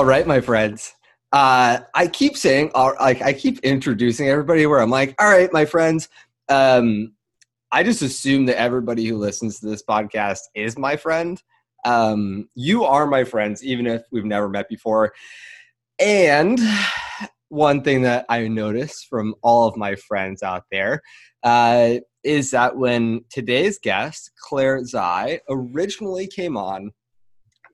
All right, my friends. Uh, I keep saying, like, I keep introducing everybody where I'm like, all right, my friends. Um, I just assume that everybody who listens to this podcast is my friend. Um, you are my friends, even if we've never met before. And one thing that I notice from all of my friends out there uh, is that when today's guest, Claire Zai, originally came on,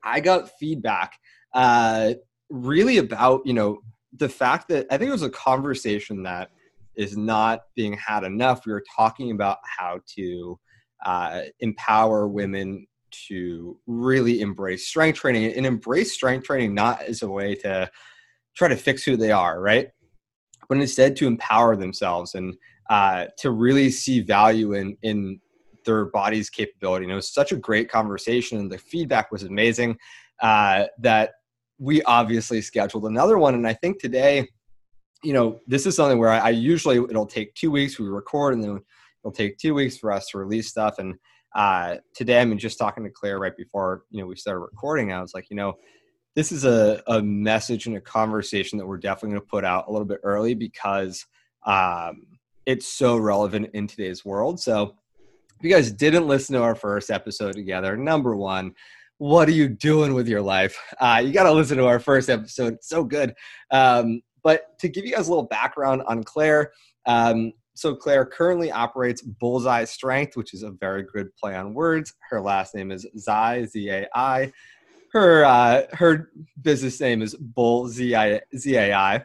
I got feedback uh, really about, you know, the fact that I think it was a conversation that is not being had enough. We were talking about how to uh, empower women to really embrace strength training and embrace strength training not as a way to try to fix who they are, right? But instead to empower themselves and uh, to really see value in in their body's capability. And it was such a great conversation, and the feedback was amazing. Uh, that we obviously scheduled another one, and I think today, you know, this is something where I, I usually it'll take two weeks. We record, and then it'll take two weeks for us to release stuff. And uh, today, I mean, just talking to Claire right before you know we started recording, I was like, you know, this is a, a message and a conversation that we're definitely going to put out a little bit early because um, it's so relevant in today's world. So, if you guys didn't listen to our first episode together, number one, what are you doing with your life? Uh, you got to listen to our first episode. It's so good. Um, but to give you guys a little background on Claire, um, so Claire currently operates Bullzai Strength, which is a very good play on words. Her last name is Zai, Z A I. Her uh, her business name is Bull Z I Z A I.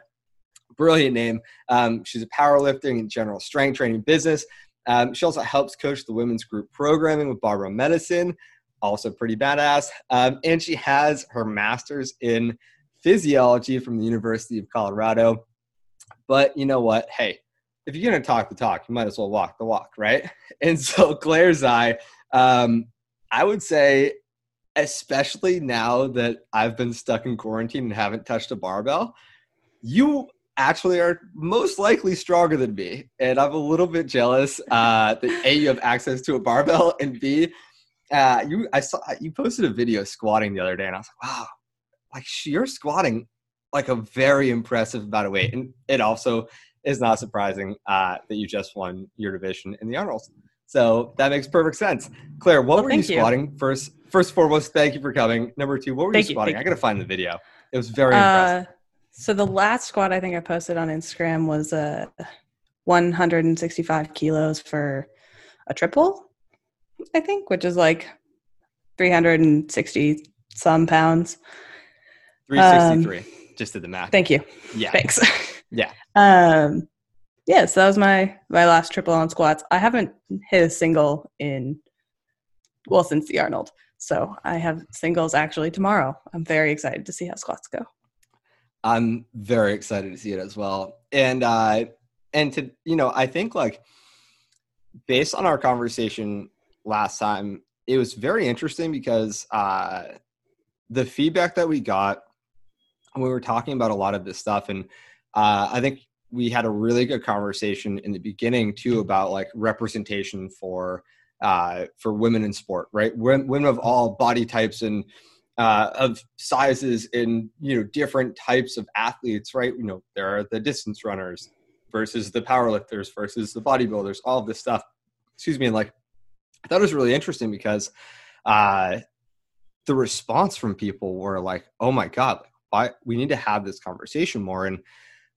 Brilliant name. Um, she's a powerlifting and general strength training business. Um, she also helps coach the women's group programming with Barbell Medicine, also pretty badass. Um, and she has her master's in physiology from the University of Colorado. But you know what? Hey, if you're going to talk the talk, you might as well walk the walk, right? And so Claire Zai, um, I would say, especially now that I've been stuck in quarantine and haven't touched a barbell, you actually are most likely stronger than me. And I'm a little bit jealous uh, that A, you have access to a barbell, and B, uh, you I saw you posted a video squatting the other day, and I was like, wow, like you're squatting like a very impressive amount of weight. And it also is not surprising uh, that you just won your division in the Arnold's. So that makes perfect sense. Claire, what well, were you squatting? You. First, first foremost, thank you for coming. Number two, what were thank you squatting? You, I got to find the video. It was very uh, impressive. So the last squat I think I posted on Instagram was uh, 165 kilos for a triple, I think, which is like 360 some pounds. 363. Um, just did the math. Thank you. Yeah. Thanks. Yeah. um, yeah, so that was my my last triple on squats. I haven't hit a single in well since the Arnold. So I have singles actually tomorrow. I'm very excited to see how squats go. I'm very excited to see it as well. And uh and to you know, I think like based on our conversation last time, it was very interesting because uh the feedback that we got when we were talking about a lot of this stuff and uh I think we had a really good conversation in the beginning too about like representation for uh, for women in sport, right? Women of all body types and uh, of sizes and you know different types of athletes, right? You know there are the distance runners versus the powerlifters versus the bodybuilders, all of this stuff. Excuse me, and like I thought it was really interesting because uh, the response from people were like, "Oh my god, why we need to have this conversation more." And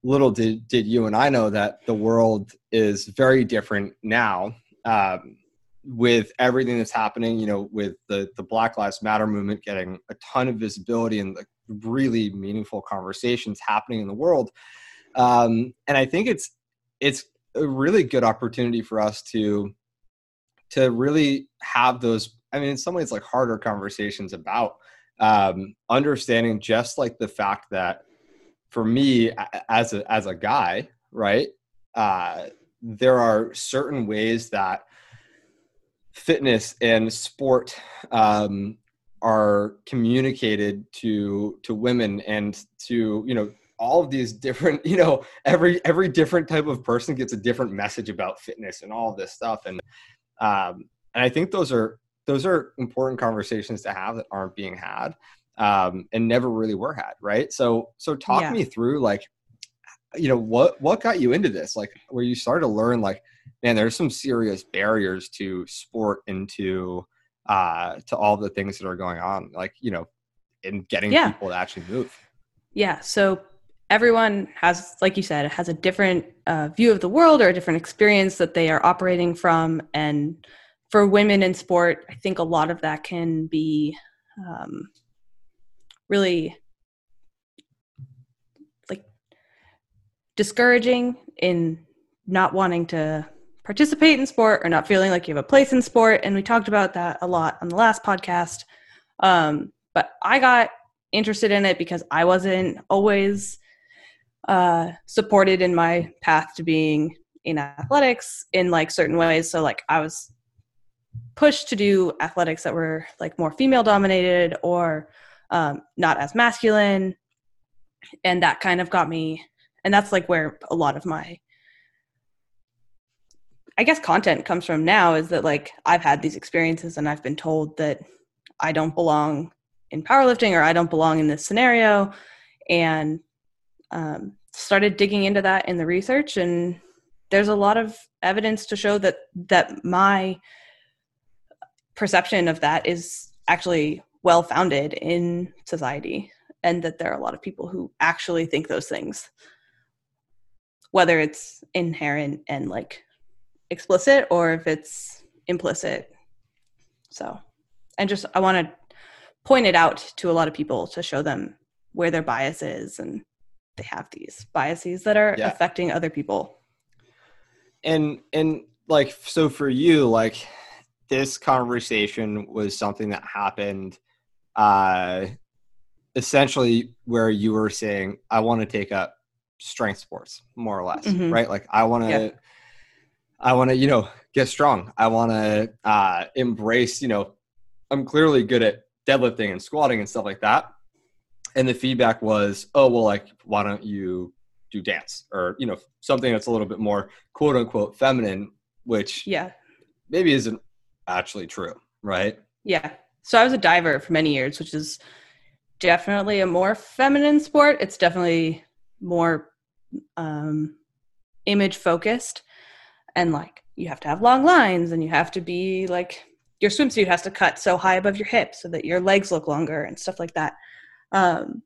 little did, did you and I know that the world is very different now um, with everything that's happening, you know, with the, the Black Lives Matter movement getting a ton of visibility and really meaningful conversations happening in the world. Um, and I think it's, it's a really good opportunity for us to, to really have those, I mean, in some ways like harder conversations about um, understanding just like the fact that for me as a as a guy, right? Uh, there are certain ways that fitness and sport um, are communicated to to women and to you know all of these different you know every every different type of person gets a different message about fitness and all this stuff and um and i think those are those are important conversations to have that aren't being had um, and never really were had, right? So so talk Yeah. me through like you know what what got you into this like where you started to learn like man there's some serious barriers to sport into uh to all the things that are going on like you know in getting Yeah. people to actually move Yeah. So everyone has, like you said, has a different uh, view of the world or a different experience that they are operating from. And for women in sport, I think a lot of that can be um, really like discouraging in not wanting to participate in sport or not feeling like you have a place in sport. And we talked about that a lot on the last podcast. Um, but I got interested in it because I wasn't always uh, supported in my path to being in athletics in like certain ways. So like I was pushed to do athletics that were like more female dominated or um, not as masculine, and that kind of got me. And that's like where a lot of my I guess content comes from now is that like I've had these experiences and I've been told that I don't belong in powerlifting or I don't belong in this scenario and um, started digging into that in the research and there's a lot of evidence to show that that my perception of that is actually well founded in society and that there are a lot of people who actually think those things whether it's inherent and like explicit or if it's implicit. So and just i want to point it out to a lot of people to show them where their bias is and they have these biases that are Yeah. affecting other people and and like so for you like this conversation was something that happened uh essentially where you were saying i want to take up strength sports more or less Mhm. right like i want to Yeah. i want to you know get strong i want to uh embrace you know i'm clearly good at deadlifting and squatting and stuff like that and the feedback was oh well like why don't you do dance? Or you know something that's a little bit more quote unquote feminine which yeah. maybe isn't actually true right? Yeah. So i was a diver for many years which is definitely a more feminine sport. It's definitely more um image focused. And like you have to have long lines and you have to be like your swimsuit has to cut so high above your hips so that your legs look longer and stuff like that um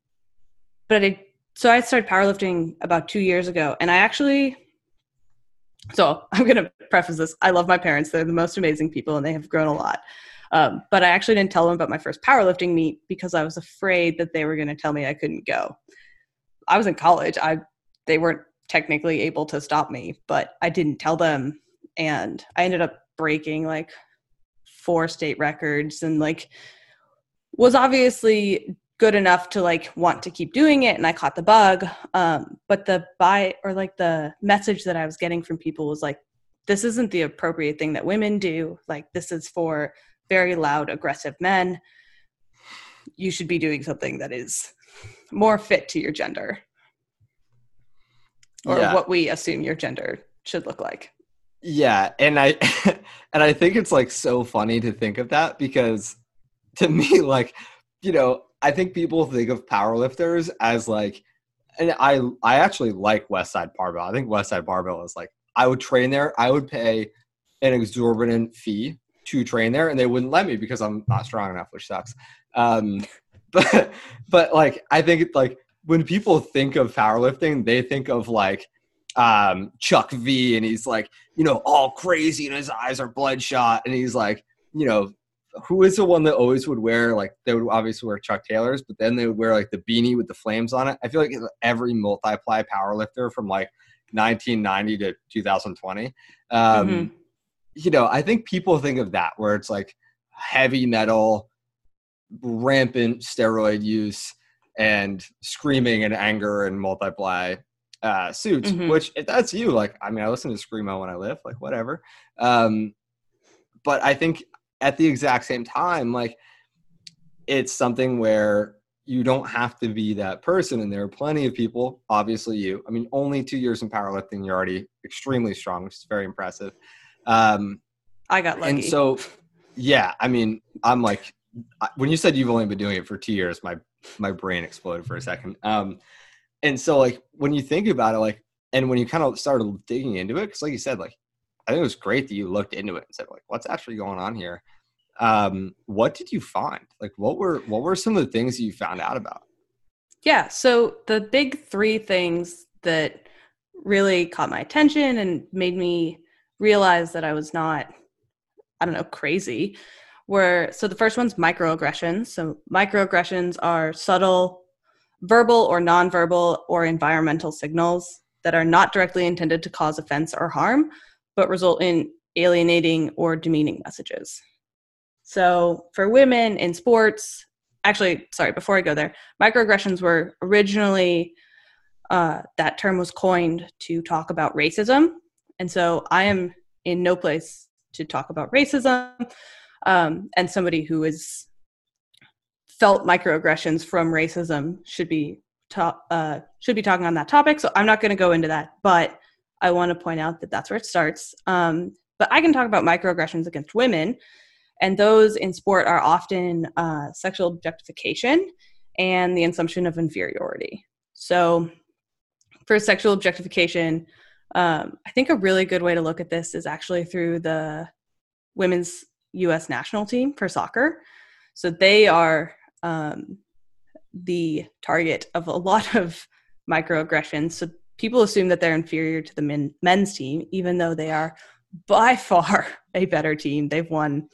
but I, so i started powerlifting about two years ago and i actually so i'm to preface this. I love my parents. They're the most amazing people and they have grown a lot. Um, but i actually didn't tell them about my first powerlifting meet because i was afraid that they were going to tell me i couldn't go. I was in college. I they weren't technically able to stop me but i didn't tell them. And i ended up breaking like four state records and like was obviously good enough to like want to keep doing it and i caught the bug. Um, but the buy or like the message that i was getting from people was like this isn't the appropriate thing that women do. Like this is for very loud aggressive men. You should be doing something that is more fit to your gender. Or Yeah. what we assume your gender should look like. Yeah, and I and I think it's like so funny to think of that because to me like you know, I think people think of powerlifters as like and I I actually like Westside Barbell. I think Westside Barbell is like I would train there, I would pay an exorbitant fee to train there and they wouldn't let me because I'm not strong enough, which sucks. Um but but like I think like when people think of powerlifting, they think of like um Chuck V and he's like, you know, all crazy and his eyes are bloodshot and he's like, you know, who is the one that always would wear like they would obviously wear Chuck Taylors, but then they would wear like the beanie with the flames on it. I feel like every multiply powerlifter from like 1990 to 2020. Um, Mhm. You know, I think people think of that where it's like heavy metal, rampant steroid use, and screaming and anger and multiply uh, suits. Mhm. Which if that's you, like I mean, I listen to screamo when I live, like whatever. Um, but I think at the exact same time, like it's something where you don't have to be that person. And there are plenty of people, obviously you. I mean, only two years in powerlifting, you're already extremely strong, which is very impressive. Um, i got lucky and so, yeah, I mean, I'm like when you said you've only been doing it for two years, my my brain exploded for a second. Um, and so like when you think about it, like, and when you kind of started digging into it, because like you said, like, I think it was great that you looked into it and said, like, what's actually going on here? Um, what did you find? Like, what were what were some of the things that you found out about? Yeah, so the big three things that really caught my attention and made me realize that I was not, I don't know, crazy were so the first one's microaggressions. So microaggressions are subtle verbal or nonverbal or environmental signals that are not directly intended to cause offense or harm, but result in alienating or demeaning messages. So for women in sports, actually, sorry, before I go there, microaggressions were originally uh, that term was coined to talk about racism. And so I am in no place to talk about racism. Um, and somebody who is felt microaggressions from racism should be uh, should be talking on that topic. So I'm not going to go into that, but I want to point out that that's where it starts. Um, but I can talk about microaggressions against women, and those in sport are often uh, sexual objectification and the assumption of inferiority. So for sexual objectification, um, I think a really good way to look at this is actually through the women's U.S. national team for soccer. So they are um, the target of a lot of microaggressions. So people assume that they're inferior to the men, men's team, even though they are by far a better team. They've won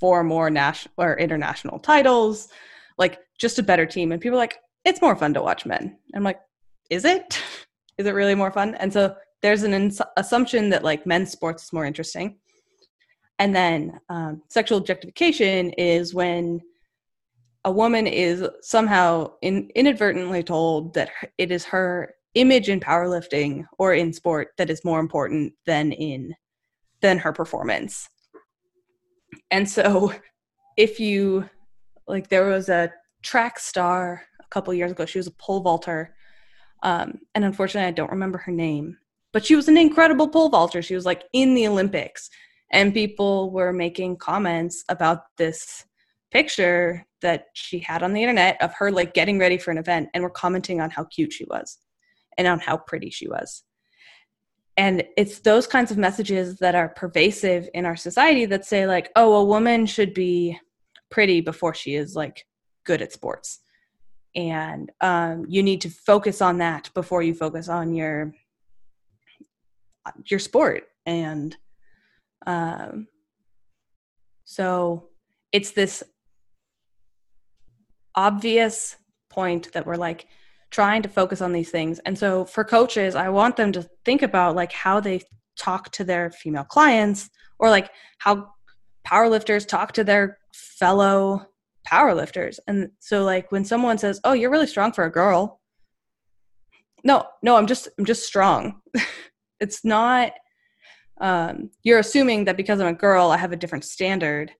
four more national or international titles, like just a better team. And people are like, it's more fun to watch men. I'm like, is it? Is it really more fun? And so there's an ins- assumption that like men's sports is more interesting. And then um, sexual objectification is when a woman is somehow in, inadvertently told that it is her image in powerlifting or in sport that is more important than in than her performance. And so if you like there was a track star a couple years ago she was a pole vaulter um, and unfortunately i don't remember her name but she was an incredible pole vaulter. She was like in the olympics and people were making comments about this picture that she had on the internet of her like getting ready for an event and were commenting on how cute she was and on how pretty she was. And it's those kinds of messages that are pervasive in our society that say, like, oh, a woman should be pretty before she is like good at sports. And um, you need to focus on that before you focus on your your sport. And um, so it's this obvious point that we're like trying to focus on these things. And so for coaches, I want them to think about like how they talk to their female clients or like how powerlifters talk to their fellow powerlifters. And so like when someone says, "Oh, you're really strong for a girl." No, no, I'm just I'm just strong. it's not um you're assuming that because I'm a girl, I have a different standard.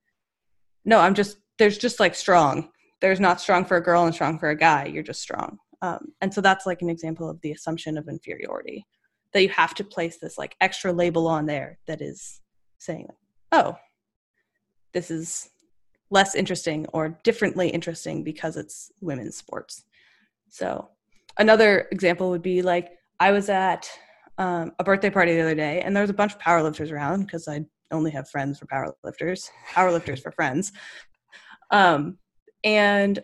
No, I'm just there's just like strong there's not strong for a girl and strong for a guy you're just strong um, and so that's like an example of the assumption of inferiority that you have to place this like extra label on there that is saying oh this is less interesting or differently interesting because it's women's sports. So another example would be like i was at um, a birthday party the other day and there was a bunch of powerlifters around because i only have friends for powerlifters powerlifters for friends. Um, and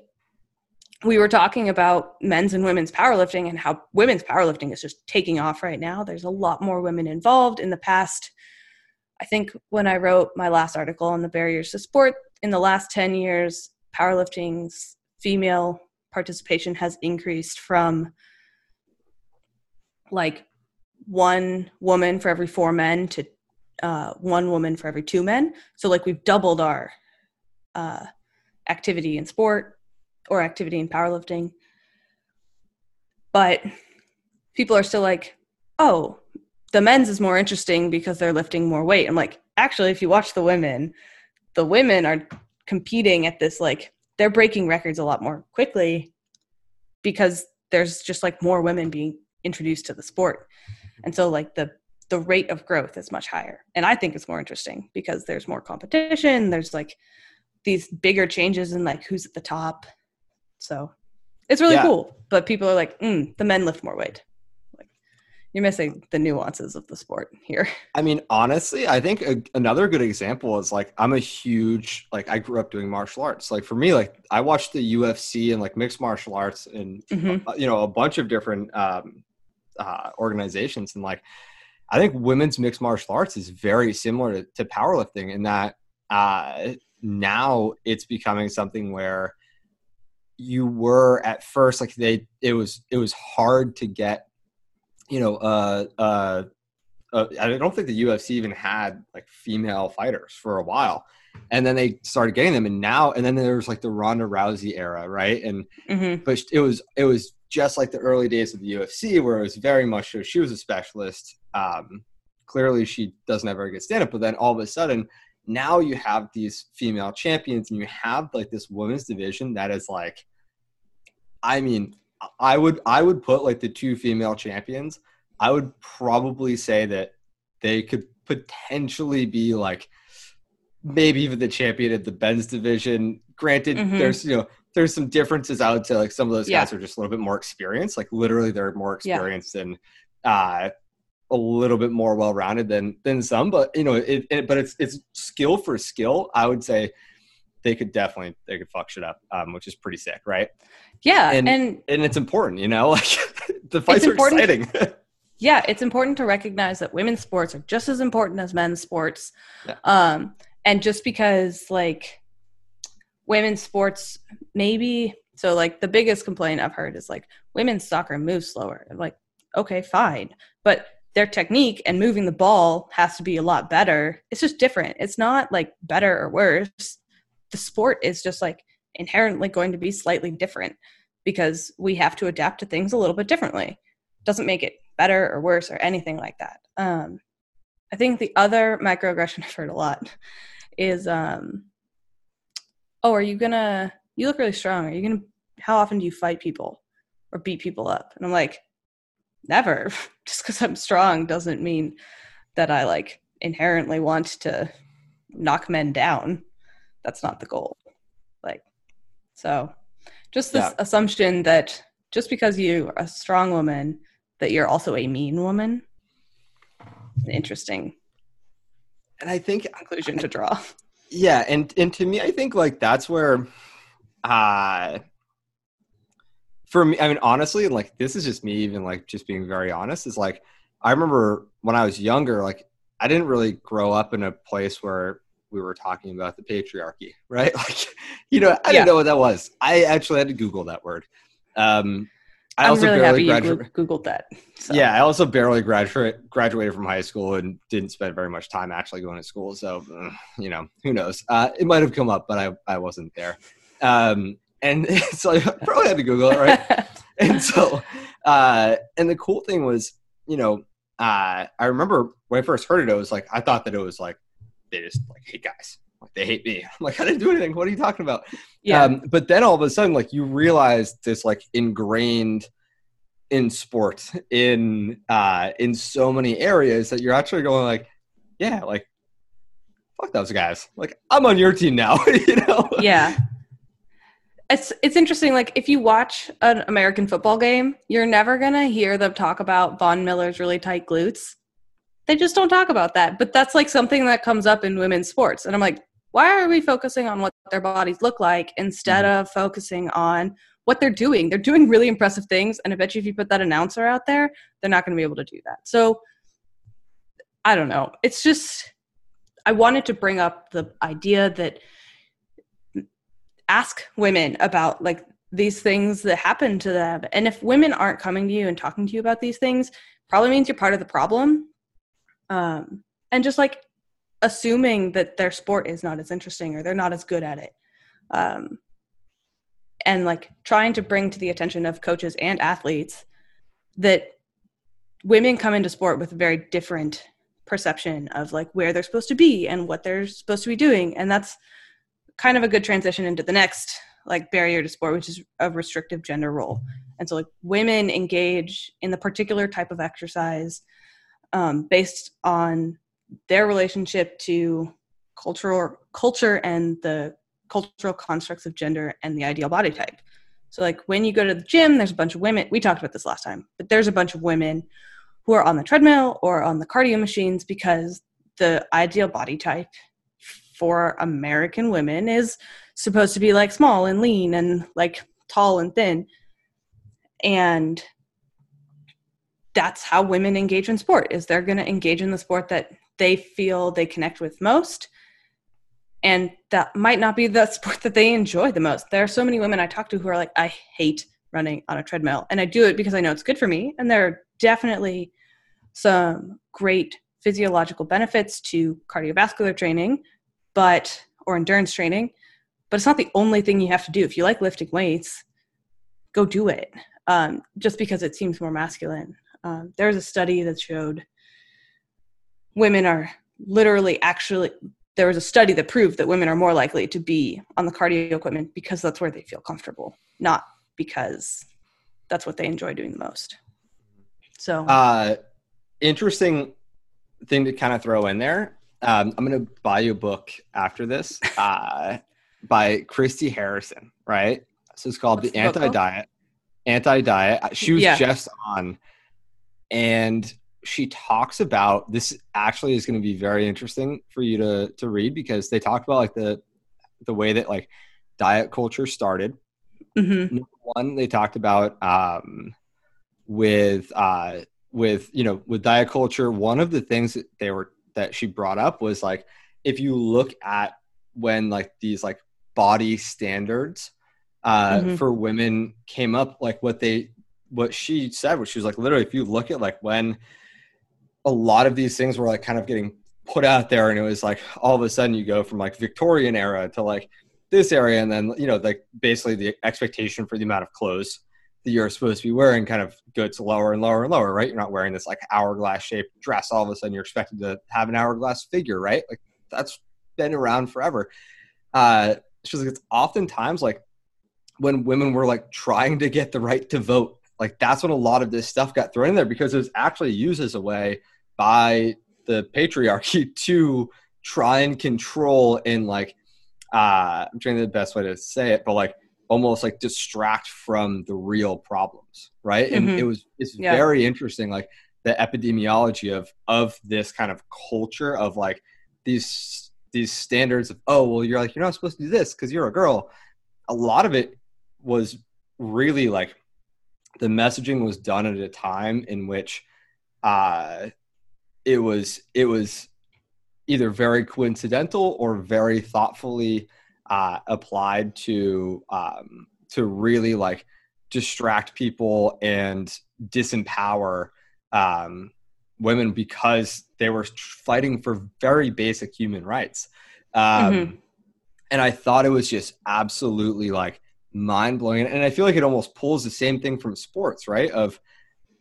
we were talking about men's and women's powerlifting and how women's powerlifting is just taking off right now. There's a lot more women involved. In the past, I think when I wrote my last article on the barriers to sport, in the last 10 years, powerlifting's female participation has increased from like one woman for every four men to uh, one woman for every two men. So, like, we've doubled our uh, activity in sport or activity in powerlifting. But people are still like, oh, the men's is more interesting because they're lifting more weight. I'm like, actually, if you watch the women, the women are competing at this, like, they're breaking records a lot more quickly because there's just like more women being introduced to the sport. And so, like, the the rate of growth is much higher. And I think it's more interesting because there's more competition. There's like these bigger changes in like who's at the top. So it's really Yeah. cool. But people are like, mm, the men lift more weight. Like you're missing the nuances of the sport here. I mean, honestly, I think a, another good example is like I'm a huge like I grew up doing martial arts. Like for me, like I watched the UFC and like mixed martial arts and Mhm. uh, you know a bunch of different um, uh, organizations, and like I think women's mixed martial arts is very similar to, to powerlifting in that uh, now it's becoming something where you were at first like they it was it was hard to get you know uh uh uh, I don't think the UFC even had like female fighters for a while, and then they started getting them, and now and then there was like the Ronda Rousey era, right? And Mm-hmm. but it was it was just like the early days of the UFC, where it was very much so she was a specialist. Um, clearly, she doesn't have very good stand up, but then all of a sudden, now you have these female champions, and you have like this women's division that is like, I mean, I would I would put like the two female champions. I would probably say that they could potentially be like maybe even the champion of the Benz division. Granted, Mhm. there's you know there's some differences. I would say like some of those Yeah. guys are just a little bit more experienced. Like literally, they're more Yeah. experienced and uh, a little bit more well rounded than than some. But you know, it, it but it's it's skill for skill. I would say they could definitely they could fuck shit up, um, which is pretty sick, right? Yeah, And- and And it's important, you know, like the fights are exciting. yeah, it's important to recognize that women's sports are just as important as men's sports. Yeah. Um, and just because like women's sports maybe so like the biggest complaint I've heard is like women's soccer moves slower. I'm like, okay, fine. But their technique and moving the ball has to be a lot better. It's just different. It's not like better or worse. The sport is just like inherently going to be slightly different because we have to adapt to things a little bit differently. Doesn't make it better or worse or anything like that. Um, I think the other microaggression I've heard a lot is, um, "Oh, are you gonna? You look really strong. Are you gonna? How often do you fight people or beat people up?" And I'm like, "Never. Just because I'm strong doesn't mean that I like inherently want to knock men down. That's not the goal. Like, so just this Yeah. assumption that just because you are a strong woman, that you're also a mean woman. Interesting and I think conclusion to draw. yeah and and to me i think like that's where uh for me i mean honestly like this is just me even like just being very honest is like i remember when i was younger like i didn't really grow up in a place where we were talking about the patriarchy right like you know i Yeah. didn't know what that was i actually had to google that word um i I'm also really barely graduated Googled that. So. yeah, I also barely graduate, graduated from high school and didn't spend very much time actually going to school. So, uh, you know, who knows? Uh, it might have come up, but I, I wasn't there. Um, and so I probably had to Google it, right? and so, uh, and the cool thing was, you know, uh, I remember when I first heard it, it was like, I thought that it was like, they just like hate guys. Like they hate me. I'm like, I didn't do anything. What are you talking about? yeah. Um, but then all of a sudden, like you realize this like ingrained in sport in uh in so many areas that you're actually going like, yeah, like fuck those guys. Like I'm on your team now, you know? yeah. It's it's interesting. Like if you watch an American football game, you're never gonna hear them talk about Von Miller's really tight glutes. They just don't talk about that. But that's like something that comes up in women's sports. And I'm like, why are we focusing on what their bodies look like instead mm-hmm. of focusing on what they're doing? They're doing really impressive things. And I bet you if you put that announcer out there, they're not gonna be able to do that. So I don't know. It's just I wanted to bring up the idea that ask women about like these things that happen to them. And if women aren't coming to you and talking to you about these things, probably means you're part of the problem. Um, and just like assuming that their sport is not as interesting or they're not as good at it. Um, and like trying to bring to the attention of coaches and athletes that women come into sport with a very different perception of like where they're supposed to be and what they're supposed to be doing and that's kind of a good transition into the next like barrier to sport which is a restrictive gender role and so like women engage in the particular type of exercise um, based on their relationship to cultural culture and the cultural constructs of gender and the ideal body type. So, like when you go to the gym, there's a bunch of women. We talked about this last time, but there's a bunch of women who are on the treadmill or on the cardio machines because the ideal body type for American women is supposed to be like small and lean and like tall and thin. And that's how women engage in sport is they're going to engage in the sport that they feel they connect with most. And that might not be the sport that they enjoy the most. There are so many women i talk to who are like i hate running on a treadmill. And i do it because i know it's good for me and there are definitely some great physiological benefits to cardiovascular training but or endurance training but it's not the only thing you have to do if you like lifting weights go do it um, just because it seems more masculine um, there was a study that showed women are literally actually there was a study that proved that women are more likely to be on the cardio equipment because that's where they feel comfortable, not because that's what they enjoy doing the most. So, uh, interesting thing to kind of throw in there. Um, I'm going to buy you a book after this uh, by Christy Harrison, right? So it's called What's The Anti Diet. Anti Diet. She was yeah. just on, and she talks about this actually is going to be very interesting for you to to read because they talk about like the the way that like diet culture started. Mm-hmm. Number one, they talked about um, with uh, with you know with diet culture. One of the things that they were that she brought up was like if you look at when like these like body standards uh, mm-hmm. for women came up, like what they what she said was she was like literally if you look at like when a lot of these things were like kind of getting put out there and it was like all of a sudden you go from like victorian era to like this area and then you know like basically the expectation for the amount of clothes you're supposed to be wearing kind of gets lower and lower and lower right? You're not wearing this like hourglass shaped dress all of a sudden you're expected to have an hourglass figure right? Like that's been around forever. Uh it's just like it's oftentimes like when women were like trying to get the right to vote like that's when a lot of this stuff got thrown in there because it was actually used as a way by the patriarchy to try and control and like uh I'm trying the best way to say it, but like almost like distract from the real problems, right? And mm-hmm. it was it's yeah. very interesting, like the epidemiology of of this kind of culture of like these these standards of oh well you're like you're not supposed to do this because you're a girl. A lot of it was really like the messaging was done at a time in which uh it was it was either very coincidental or very thoughtfully uh, applied to um, to really like distract people and disempower um, women because they were fighting for very basic human rights. Um, mm-hmm. And I thought it was just absolutely like mind blowing. And I feel like it almost pulls the same thing from sports, right? Of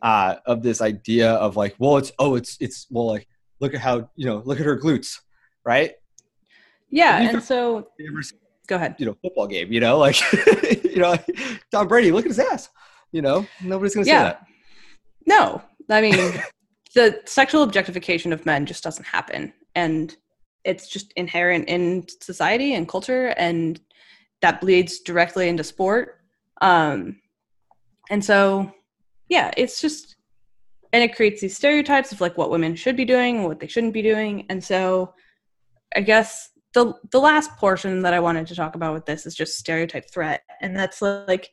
uh, of this idea of like, well, it's oh, it's it's well, like look at how you know, look at her glutes, right? Yeah, and so go ahead. You know, football game. You know, like you know, Tom Brady, look at his ass. You know, nobody's gonna yeah. say that. No, I mean, the sexual objectification of men just doesn't happen, and it's just inherent in society and culture, and that bleeds directly into sport. Um, and so yeah, it's just and it creates these stereotypes of like what women should be doing and what they shouldn't be doing. And so I guess the the last portion that I wanted to talk about with this is just stereotype threat. And that's like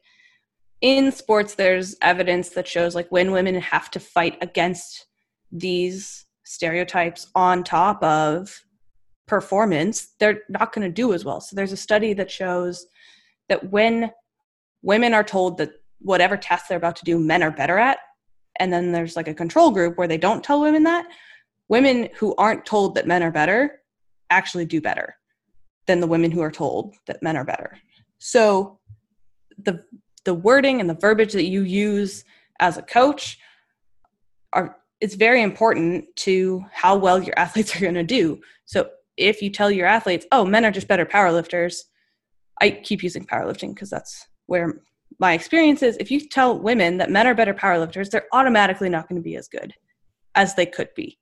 in sports there's evidence that shows like when women have to fight against these stereotypes on top of performance, they're not going to do as well. So there's a study that shows that when women are told that whatever test they're about to do, men are better at. And then there's like a control group where they don't tell women that. Women who aren't told that men are better actually do better than the women who are told that men are better. So the the wording and the verbiage that you use as a coach are it's very important to how well your athletes are going to do. So if you tell your athletes, "Oh, men are just better powerlifters," I keep using powerlifting because that's where my experience is if you tell women that men are better powerlifters, they're automatically not going to be as good as they could be.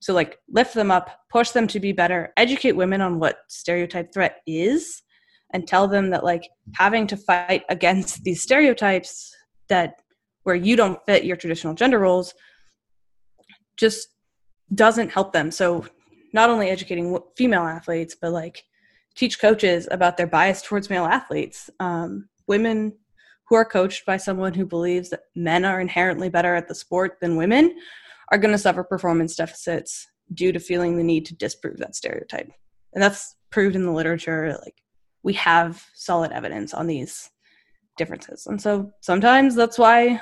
So, like, lift them up, push them to be better, educate women on what stereotype threat is, and tell them that like having to fight against these stereotypes that where you don't fit your traditional gender roles just doesn't help them. So not only educating female athletes but like teach coaches about their bias towards male athletes. Um, women who are coached by someone who believes that men are inherently better at the sport than women are going to suffer performance deficits due to feeling the need to disprove that stereotype. And that's proved in the literature like we have solid evidence on these differences. And so sometimes that's why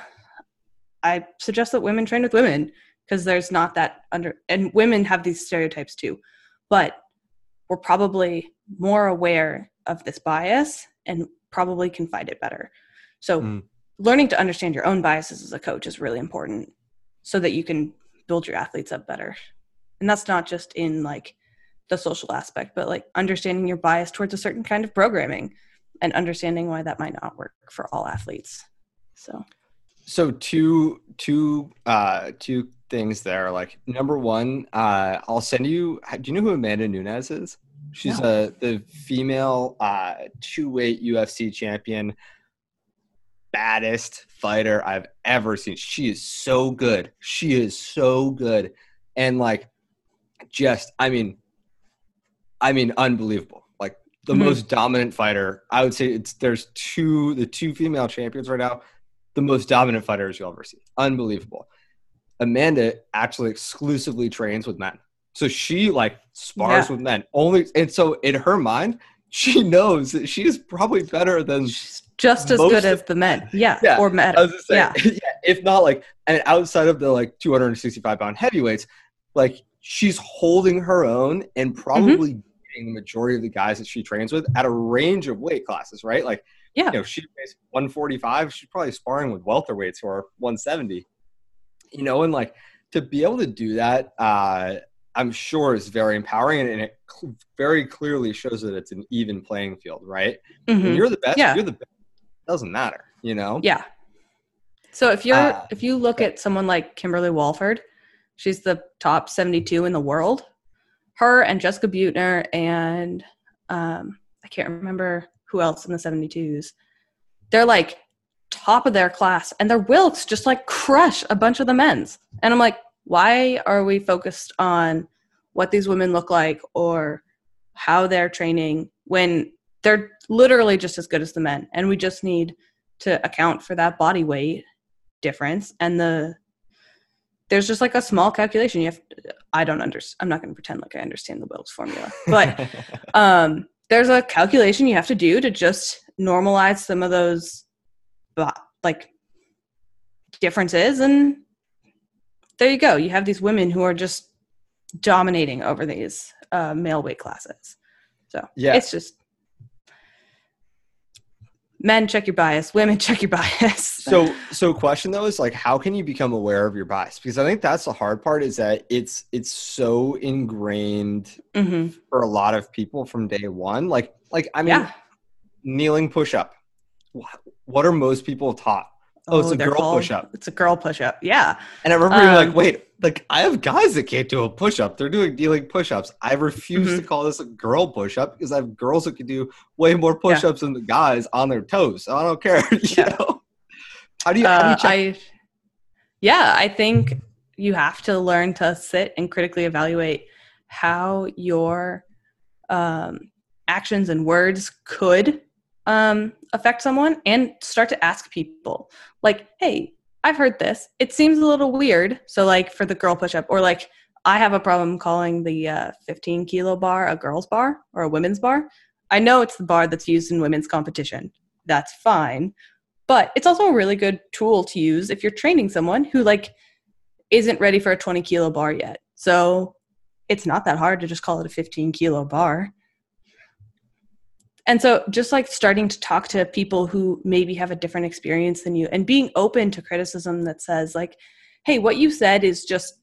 i suggest that women train with women because there's not that under and women have these stereotypes too. But we're probably more aware of this bias and probably can fight it better. So mm. learning to understand your own biases as a coach is really important so that you can build your athletes up better and that's not just in like the social aspect, but like understanding your bias towards a certain kind of programming and understanding why that might not work for all athletes. So so two two uh two things there. Like number one, uh I'll send you do you know who Amanda Nunes is? She's no. a the female uh two weight UFC champion baddest fighter I've ever seen. She is so good. She is so good. And like just I mean I mean, unbelievable. Like the mm-hmm. most dominant fighter. I would say it's there's two the two female champions right now. The most dominant fighters you'll ever see. Unbelievable. Amanda actually exclusively trains with men. So she like spars yeah. with men only, and so in her mind, she knows that she is probably better than She's just as good as the men. Yeah, yeah. or men. yeah. yeah, if not like, and outside of the like 265 pound heavyweights, like she's holding her own and mm-hmm. probably mm-hmm the majority of the guys that she trains with at a range of weight classes, right? Like, yeah, you know, she weighs 145. She's probably sparring with welterweights who are 170. You know, and like to be able to do that, uh, I'm sure is very empowering, and, it cl- very clearly shows that it's an even playing field, right? Mm-hmm. you're the best. Yeah. You're the best. It doesn't matter, you know. Yeah. So if you're uh, if you look at someone like Kimberly Walford, she's the top 72 in the world her and Jessica Buettner and um, I can't remember who else in the 72s. They're like top of their class, and their wilks just like crush a bunch of the men's. And I'm like, why are we focused on what these women look like or how they're training when they're literally just as good as the men? And we just need to account for that body weight difference and the there's just like a small calculation you have to, i don't understand i'm not going to pretend like i understand the wilks formula but um, there's a calculation you have to do to just normalize some of those like differences and there you go. You have these women who are just dominating over these uh, male weight classes. So yeah. it's just men check your bias women check your bias. So so question though is like how can you become aware of your bias? Because i think that's the hard part is that it's it's so ingrained mm-hmm. for a lot of people from day one. Like like i mean yeah. kneeling push up what are most people taught Oh, it's a girl called, push up. It's a girl push up. Yeah. And I remember um, being like, wait, like I have guys that can't do a push up. They're doing kneeling push ups. I refuse mm-hmm. to call this a girl push up because I have girls that can do way more push ups yeah. than the guys on their toes. So I don't care. you yeah. know? How do you, how do you uh, check? I, yeah, I think you have to learn to sit and critically evaluate how your um, actions and words could um, affect someone and start to ask people like hey i've heard this. It seems a little weird. So like for the girl push-up or like i have a problem calling the uh, 15 kilo bar a girl's bar or a women's bar. I know it's the bar that's used in women's competition. That's fine. But it's also a really good tool to use if you're training someone who like isn't ready for a 20 kilo bar yet. So it's not that hard to just call it a 15 kilo bar and so just like starting to talk to people who maybe have a different experience than you and being open to criticism that says like hey what you said is just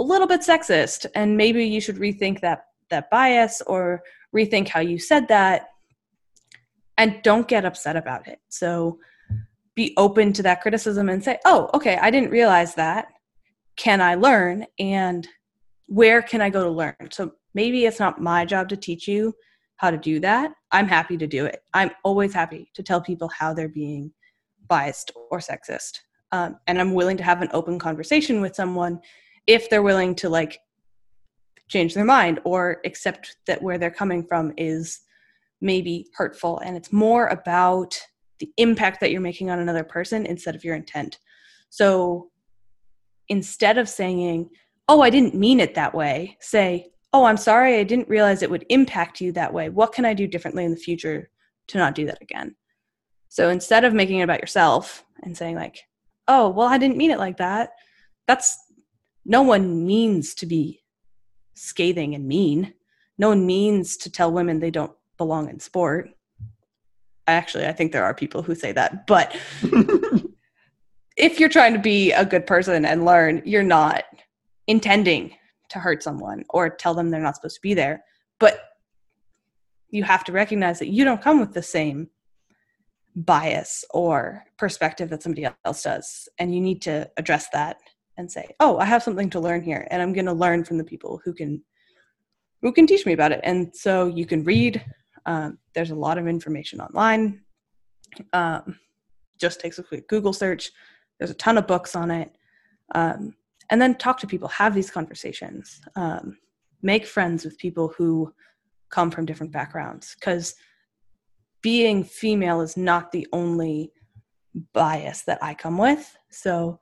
a little bit sexist and maybe you should rethink that that bias or rethink how you said that. And don't get upset about it. So be open to that criticism and say oh okay i didn't realize that. Can i learn? And where can i go to learn? So maybe it's not my job to teach you how to do that, I'm happy to do it. I'm always happy to tell people how they're being biased or sexist. Um, and I'm willing to have an open conversation with someone if they're willing to like change their mind or accept that where they're coming from is maybe hurtful and it's more about the impact that you're making on another person instead of your intent. So instead of saying, Oh, I didn't mean it that way, say, Oh, I'm sorry, I didn't realize it would impact you that way. What can I do differently in the future to not do that again? So instead of making it about yourself and saying, like, Oh, well, I didn't mean it like that, that's no one means to be scathing and mean. No one means to tell women they don't belong in sport. Actually, I think there are people who say that, but if you're trying to be a good person and learn, you're not intending to hurt someone or tell them they're not supposed to be there. But you have to recognize that you don't come with the same bias or perspective that somebody else does. And you need to address that and say, "Oh, I have something to learn here and I'm going to learn from the people who can who can teach me about it." And so you can read um, there's a lot of information online. Um, just takes a quick Google search. There's a ton of books on it. Um, and then talk to people, have these conversations, um, make friends with people who come from different backgrounds. Because being female is not the only bias that I come with. So,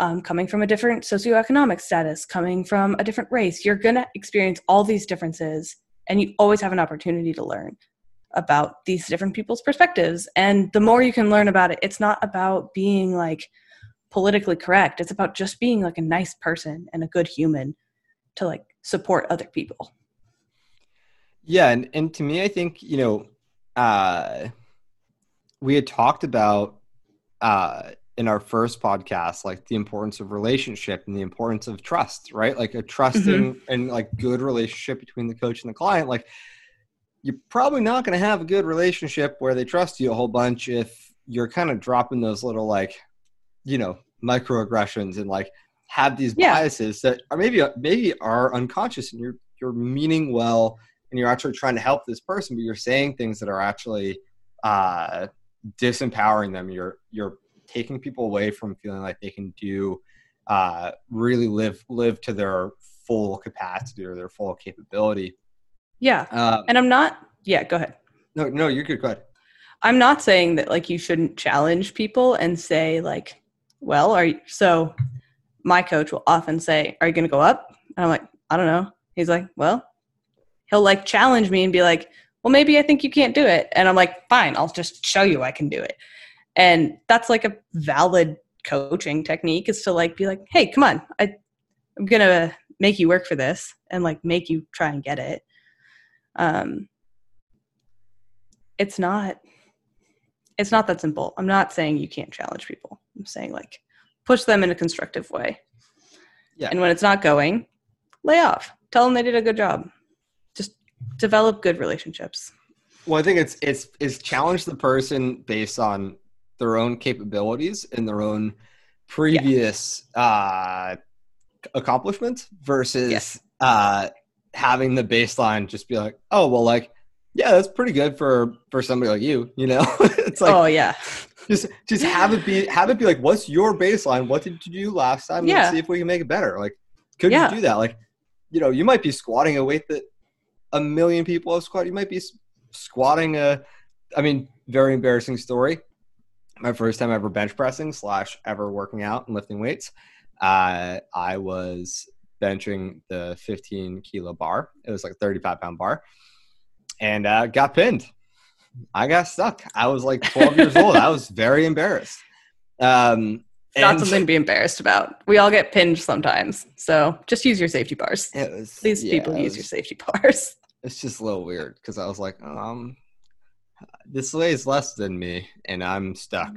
um, coming from a different socioeconomic status, coming from a different race, you're going to experience all these differences and you always have an opportunity to learn about these different people's perspectives and the more you can learn about it it's not about being like politically correct it's about just being like a nice person and a good human to like support other people yeah and, and to me i think you know uh we had talked about uh in our first podcast like the importance of relationship and the importance of trust right like a trusting mm-hmm. and like good relationship between the coach and the client like you're probably not going to have a good relationship where they trust you a whole bunch if you're kind of dropping those little like you know microaggressions and like have these yeah. biases that are maybe maybe are unconscious and you're you're meaning well and you're actually trying to help this person but you're saying things that are actually uh disempowering them you're you're taking people away from feeling like they can do uh really live live to their full capacity or their full capability yeah. Um, and I'm not, yeah, go ahead. No, no, you're good. Go ahead. I'm not saying that like you shouldn't challenge people and say like, well, are you, so my coach will often say, are you going to go up? And I'm like, I don't know. He's like, well, he'll like challenge me and be like, well, maybe I think you can't do it. And I'm like, fine, I'll just show you I can do it. And that's like a valid coaching technique is to like be like, hey, come on, I, I'm going to make you work for this and like make you try and get it um, it's not it's not that simple. I'm not saying you can't challenge people. I'm saying like push them in a constructive way. Yeah. And when it's not going lay off. Tell them they did a good job. Just develop good relationships. Well i think it's it's it's challenge the person based on their own capabilities and their own previous yeah. uh accomplishments versus yes. uh having the baseline just be like, oh well, like yeah, that's pretty good for for somebody like you. You know, it's like oh yeah, just just have it be have it be like, what's your baseline? What did you do last time? Yeah. Let's see if we can make it better. Like, could yeah. you do that? Like, you know, you might be squatting a weight that a million people have squatted. You might be squatting a. I mean, very embarrassing story. My first time ever bench pressing slash ever working out and lifting weights. Uh, I was benching the 15 kilo bar. It was like a 35 pound bar, and uh, got pinned. I got stuck. I was like 12 years old. I was very embarrassed. Um, not something to be embarrassed about. We all get pinned sometimes, so just use your safety bars. It was, Please, yeah, people, use your safety bars. It's just a little weird because I was like, um, this weighs less than me, and I'm stuck.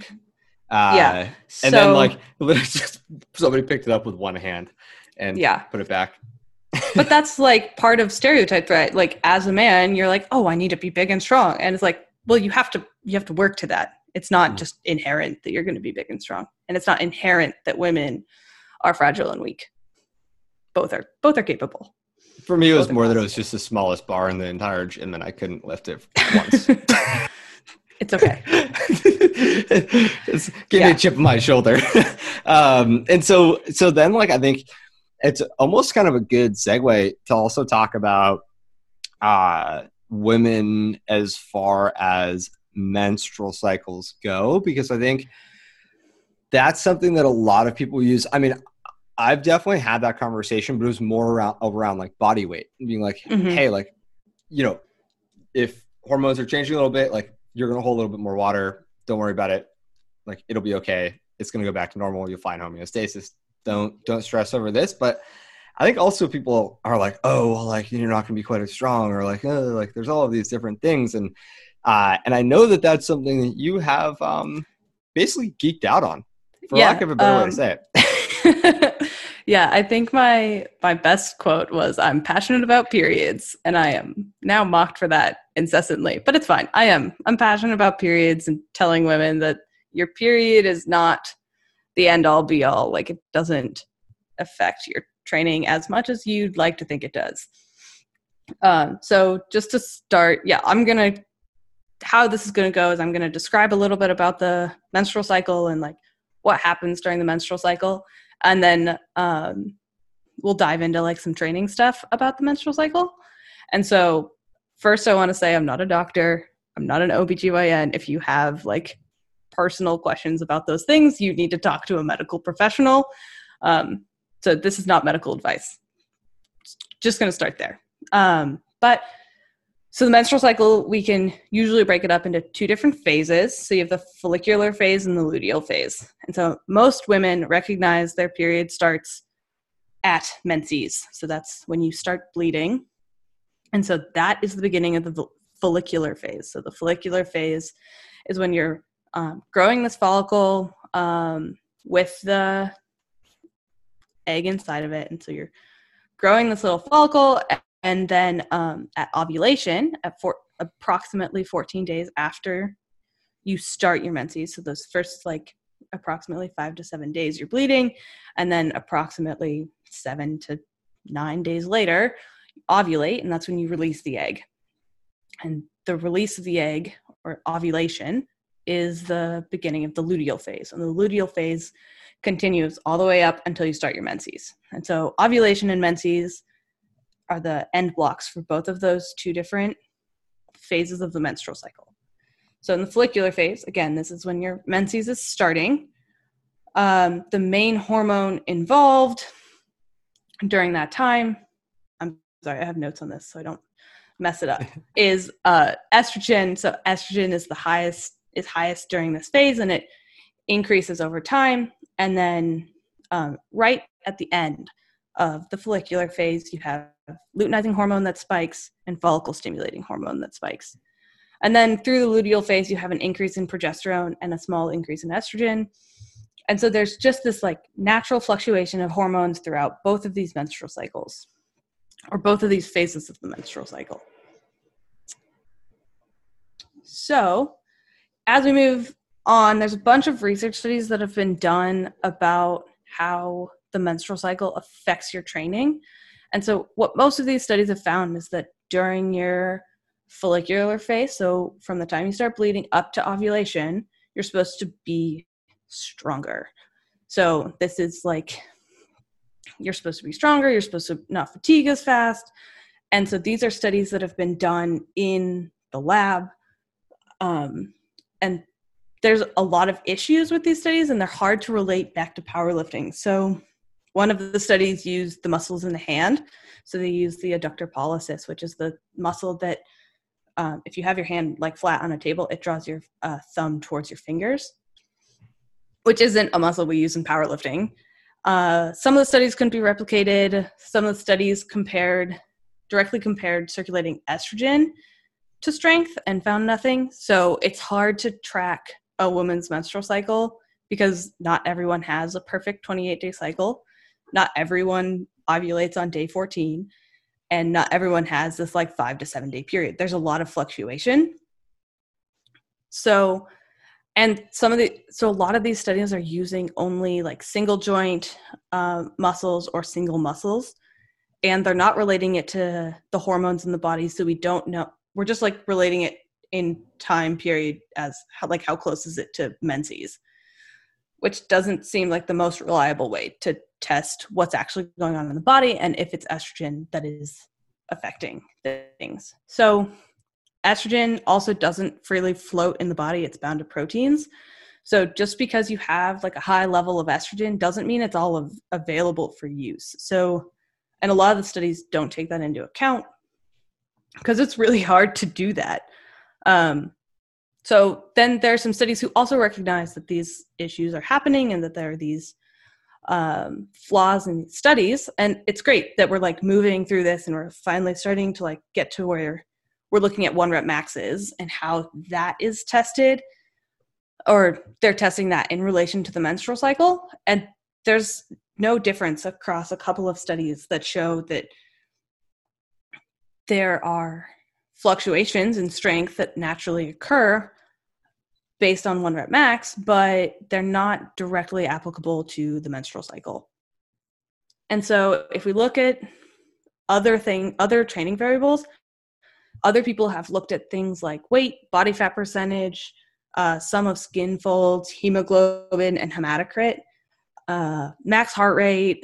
Uh, yeah. So, and then like just somebody picked it up with one hand and yeah. put it back. but that's like part of stereotype right? Like as a man, you're like, oh, I need to be big and strong, and it's like, well, you have to you have to work to that. It's not mm. just inherent that you're going to be big and strong, and it's not inherent that women are fragile and weak. Both are both are capable. For me, it was more that it was just the smallest bar in the entire gym, and then I couldn't lift it once. it's okay. it's, give yeah. me a chip on my shoulder. um, and so, so then, like, I think it's almost kind of a good segue to also talk about uh, women as far as menstrual cycles go, because I think that's something that a lot of people use. I mean, I've definitely had that conversation, but it was more around around like body weight and being like, mm-hmm. hey, like, you know, if hormones are changing a little bit, like you're gonna hold a little bit more water. Don't worry about it. Like it'll be okay. It's gonna go back to normal. You'll find homeostasis. Don't don't stress over this. But I think also people are like, oh, well, like you're not gonna be quite as strong, or like, oh, like there's all of these different things, and uh, and I know that that's something that you have um, basically geeked out on, for yeah, lack of a better um, way to um, say it. yeah, I think my my best quote was I'm passionate about periods and I am now mocked for that incessantly. But it's fine. I am. I'm passionate about periods and telling women that your period is not the end all be all. Like it doesn't affect your training as much as you'd like to think it does. Um, so just to start, yeah, I'm gonna how this is gonna go is I'm gonna describe a little bit about the menstrual cycle and like what happens during the menstrual cycle. And then um, we'll dive into like some training stuff about the menstrual cycle. And so first i want to say i'm not a doctor. I'm not an obgyn if you have like personal questions about those things you need to talk to a medical professional. Um, so this is not medical advice. Just going to start there. Um, but so the menstrual cycle we can usually break it up into two different phases. So you have the follicular phase and the luteal phase. And so most women recognize their period starts at menses. So that's when you start bleeding. And so that is the beginning of the follicular phase. So the follicular phase is when you're um, growing this follicle um, with the egg inside of it and so you're growing this little follicle and then um, at ovulation at four, approximately 14 days after you start your menses so those first like approximately five to seven days you're bleeding and then approximately seven to nine days later ovulate and that's when you release the egg. And the release of the egg or ovulation is the beginning of the luteal phase. And the luteal phase continues all the way up until you start your menses and so ovulation and menses are the end blocks for both of those two different phases of the menstrual cycle. So in the follicular phase, again, this is when your menses is starting. Um, the main hormone involved during that time, I'm sorry, I have notes on this so I don't mess it up, is uh, estrogen. So estrogen is the highest is highest during this phase and it increases over time. And then um, right at the end of the follicular phase, you have luteinizing hormone that spikes and follicle stimulating hormone that spikes. And then through the luteal phase, you have an increase in progesterone and a small increase in estrogen. And so there's just this like natural fluctuation of hormones throughout both of these menstrual cycles or both of these phases of the menstrual cycle. So, as we move on, there's a bunch of research studies that have been done about how the menstrual cycle affects your training. And so, what most of these studies have found is that during your follicular phase, so from the time you start bleeding up to ovulation, you're supposed to be stronger. So, this is like you're supposed to be stronger, you're supposed to not fatigue as fast. And so, these are studies that have been done in the lab. Um, and there's a lot of issues with these studies, and they're hard to relate back to powerlifting. So, one of the studies used the muscles in the hand. So they used the adductor pollicis, which is the muscle that, um, if you have your hand like flat on a table, it draws your uh, thumb towards your fingers, which isn't a muscle we use in powerlifting. Uh, some of the studies couldn't be replicated. Some of the studies compared directly compared circulating estrogen to strength and found nothing. So it's hard to track a woman's menstrual cycle because not everyone has a perfect 28 day cycle. Not everyone ovulates on day 14 and not everyone has this like five to seven day period. There's a lot of fluctuation. So and some of the so a lot of these studies are using only like single joint uh, muscles or single muscles and they're not relating it to the hormones in the body so we don't know we're just like relating it in time period as how, like how close is it to menses which doesn't seem like the most reliable way to test what's actually going on in the body and if it's estrogen that is affecting things. So estrogen also doesn't freely float in the body. It's bound to proteins. So just because you have like a high level of estrogen doesn't mean it's all of, available for use. So and a lot of the studies don't take that into account because it's really hard to do that. Um, so then there are some studies who also recognize that these issues are happening and that there are these um, flaws in studies. And it's great that we're like moving through this and we're finally starting to like get to where we're looking at one rep maxes and how that is tested or they're testing that in relation to the menstrual cycle. And there's no difference across a couple of studies that show that there are fluctuations in strength that naturally occur based on one rep max, but they're not directly applicable to the menstrual cycle. And so if we look at other thing other training variables, other people have looked at things like weight, body fat percentage, uh, sum of skin folds, hemoglobin, and hematocrit, uh, max heart rate,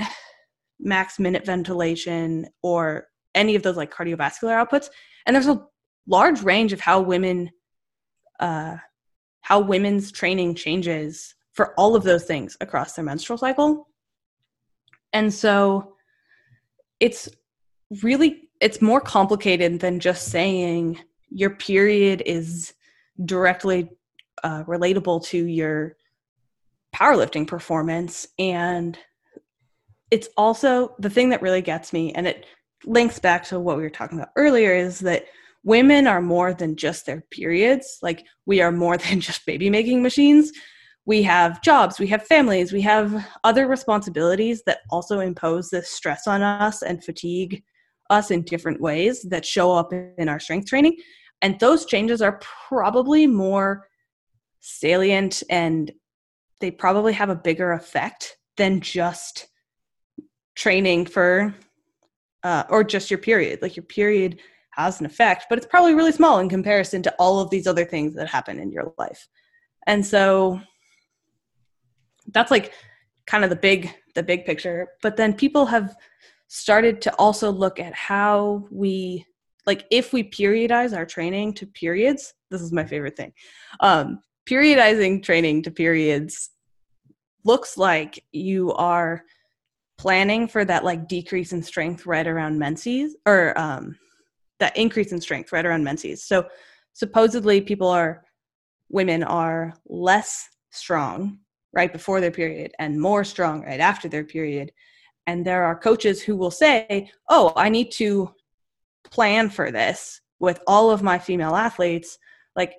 max minute ventilation, or any of those like cardiovascular outputs. And there's a large range of how women, uh, how women's training changes for all of those things across their menstrual cycle. And so it's really it's more complicated than just saying your period is directly uh, relatable to your powerlifting performance and it's also the thing that really gets me and it links back to what we were talking about earlier is that women are more than just their periods. Like we are more than just baby making machines. We have jobs we have families we have other responsibilities that also impose this stress on us and fatigue us in different ways that show up in our strength training. And those changes are probably more salient and they probably have a bigger effect than just training for uh, or just your period. Like your period has an effect but it's probably really small in comparison to all of these other things that happen in your life. And so that's like kind of the big the big picture. But then people have started to also look at how we like if we periodize our training to periods this is my favorite thing um periodizing training to periods looks like you are planning for that like decrease in strength right around menses or um, that increase in strength right around menses. So supposedly people are women are less strong right before their period and more strong right after their period. And there are coaches who will say, "Oh, I need to plan for this with all of my female athletes." Like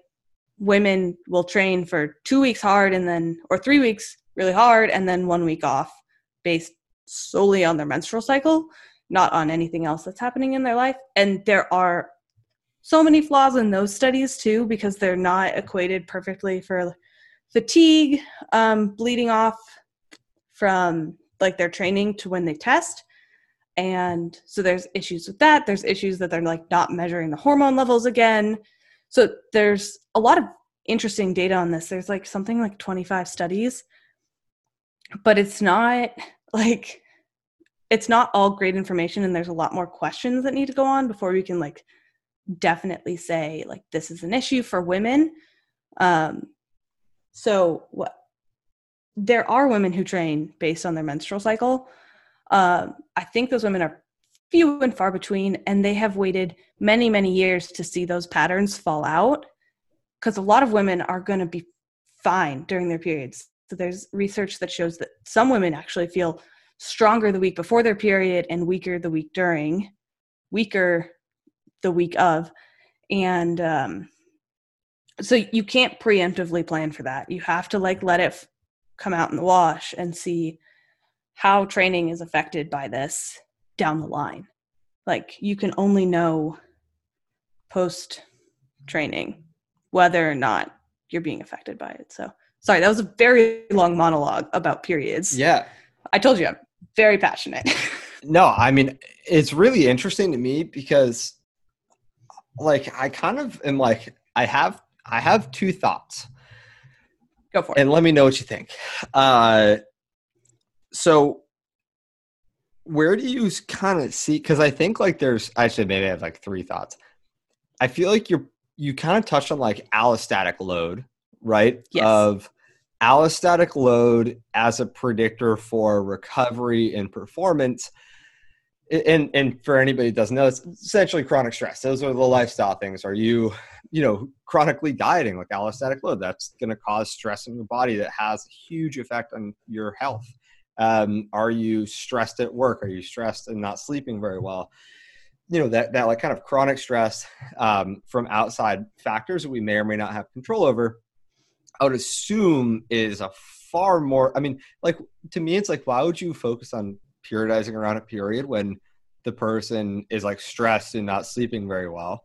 women will train for 2 weeks hard and then or 3 weeks really hard and then one week off based solely on their menstrual cycle, not on anything else that's happening in their life. And there are so many flaws in those studies too because they're not equated perfectly for fatigue, um, bleeding off from like their training to when they test. And so there's issues with that. There's issues that they're like not measuring the hormone levels again. So there's a lot of interesting data on this. There's like something like 25 studies but it's not like it's not all great information and there's a lot more questions that need to go on before we can like definitely say like this is an issue for women. Um so what there are women who train based on their menstrual cycle. Um i think those women are few and far between and they have waited many many years to see those patterns fall out because a lot of women are going to be fine during their periods so there's research that shows that some women actually feel stronger the week before their period and weaker the week during, weaker the week of. And um, so you can't preemptively plan for that. You have to like let it f- come out in the wash and see how training is affected by this down the line. Like you can only know post training whether or not you're being affected by it. So Sorry, that was a very long monologue about periods. Yeah. I told you I'm very passionate. no, I mean, it's really interesting to me because like I kind of am like I have I have two thoughts. Go for it. And let me know what you think. Uh so where do you kind of see because I think like there's actually maybe I have like three thoughts. I feel like you're you kind of touched on like allostatic load, right? Yes. Of allostatic load as a predictor for recovery and performance. And and for anybody that doesn't know it's essentially chronic stress. Those are the lifestyle things. Are you you know chronically dieting like allostatic load? That's going to cause stress in your body that has a huge effect on your health. Um, are you stressed at work? Are you stressed and not sleeping very well? You know that that like kind of chronic stress um, from outside factors that we may or may not have control over i would assume is a far more i mean like to me it's like why would you focus on periodizing around a period when the person is like stressed and not sleeping very well,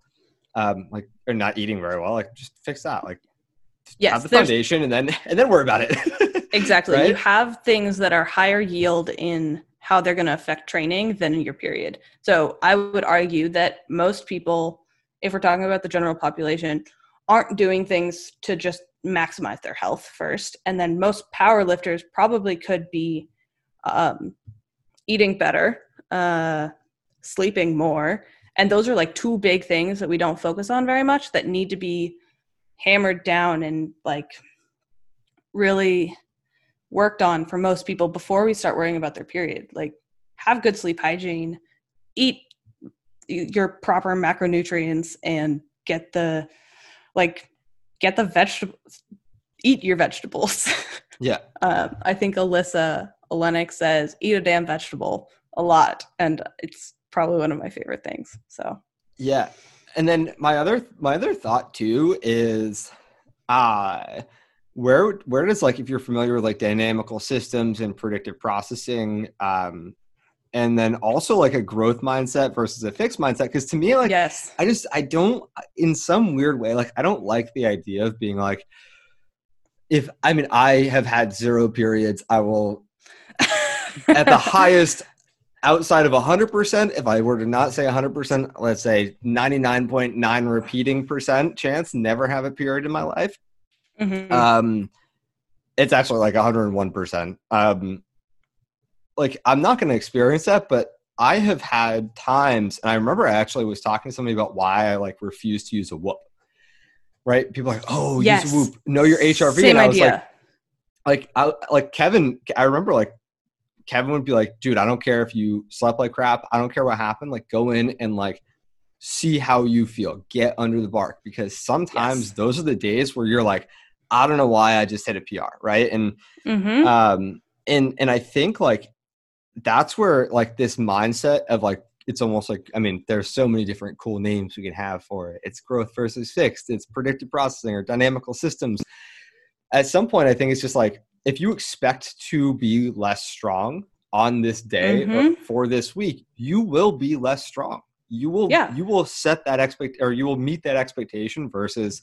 um, like or not eating very well. Like just fix that. Like yes, have the foundation and then and then worry about it. exactly. Right? You have things that are higher yield in how they're going to affect training than in your period. So I would argue that most people, if we're talking about the general population, aren't doing things to just maximize their health first. And then most power lifters probably could be um, eating better, uh, sleeping more. And those are like two big things that we don't focus on very much that need to be hammered down and like really worked on for most people before we start worrying about their period. Like, have good sleep hygiene, eat your proper macronutrients, and get the like get the vegetables, eat your vegetables. Yeah. um, I think Alyssa Olenick says, eat a damn vegetable a lot. And it's probably one of my favorite things. So, yeah. And then my other my other thought too is uh where where does like if you're familiar with like dynamical systems and predictive processing um and then also like a growth mindset versus a fixed mindset because to me like yes. I just i don't in some weird way like i don't like the idea of being like if I mean I have had zero periods, I will at the highest outside of 100% if i were to not say 100% let's say 99.9 repeating percent chance never have a period in my life. Mhm. um it's actually like 101% um like i'm not going to experience that but i have had times and i remember i actually was talking to somebody about why i like refuse to use a whoop right people are like oh yes. use a whoop know your hrv Same and i was idea. like like I like Kevin. I remember like Kevin would be like, "Dude, I don't care if you slept like crap. I don't care what happened. Like, go in and like see how you feel. Get under the bark because sometimes Yes. those are the days where you're like, I don't know why I just hit a PR, right? And Mhm. um, and and I think like that's where like this mindset of like it's almost like I mean, there's so many different cool names we can have for it. It's growth versus fixed. It's predictive processing or dynamical systems. At some point, I think it's just like if you expect to be less strong on this day or Mhm. for this week, you will be less strong. You will Yeah. you will set that expect or you will meet that expectation versus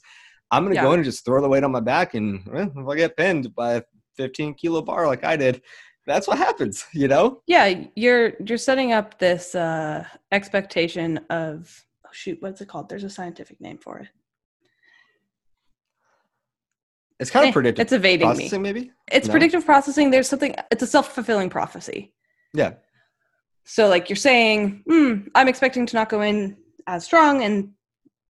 I'm gonna Yeah. go in and just throw the weight on my back and eh, if I get pinned by a 15 kilo bar like I did, that's what happens, you know? yeah, you're you're setting up this uh, expectation of oh shoot, what's it called? There's a scientific name for it. It's kind Eh, of predictive It's evading me. processing, maybe. It's No? predictive processing. There's something. It's a self fulfilling prophecy. Yeah, So like you're saying, hmm, I'm expecting to not go in as strong, and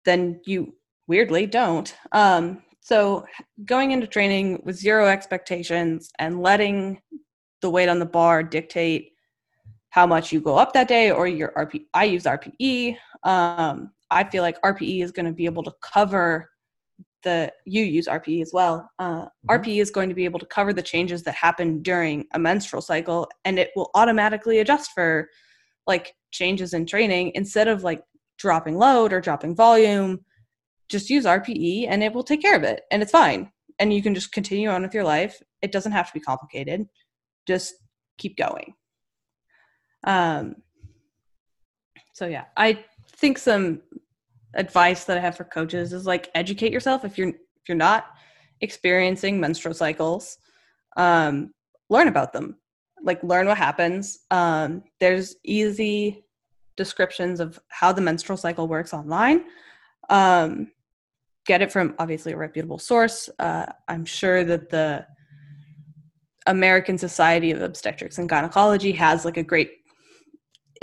then you weirdly don't. Um, so going into training with zero expectations and letting the weight on the bar dictate how much you go up that day or your RP. I use RPE. Um, I feel like RPE is going to be able to cover the you use RPE as well. Uh, Mhm. RPE is going to be able to cover the changes that happen during a menstrual cycle, and it will automatically adjust for like changes in training instead of like dropping load or dropping volume. Just use RPE, and it will take care of it, and it's fine. And you can just continue on with your life. It doesn't have to be complicated. Just keep going. Um. So yeah, I think some advice that I have for coaches is like educate yourself if you're if you're not experiencing menstrual cycles, um, learn about them. like learn what happens. Um, there's easy descriptions of how the menstrual cycle works online. Um, get it from obviously a reputable source. Uh, I'm sure that the American Society of Obstetrics and Gynecology has like a great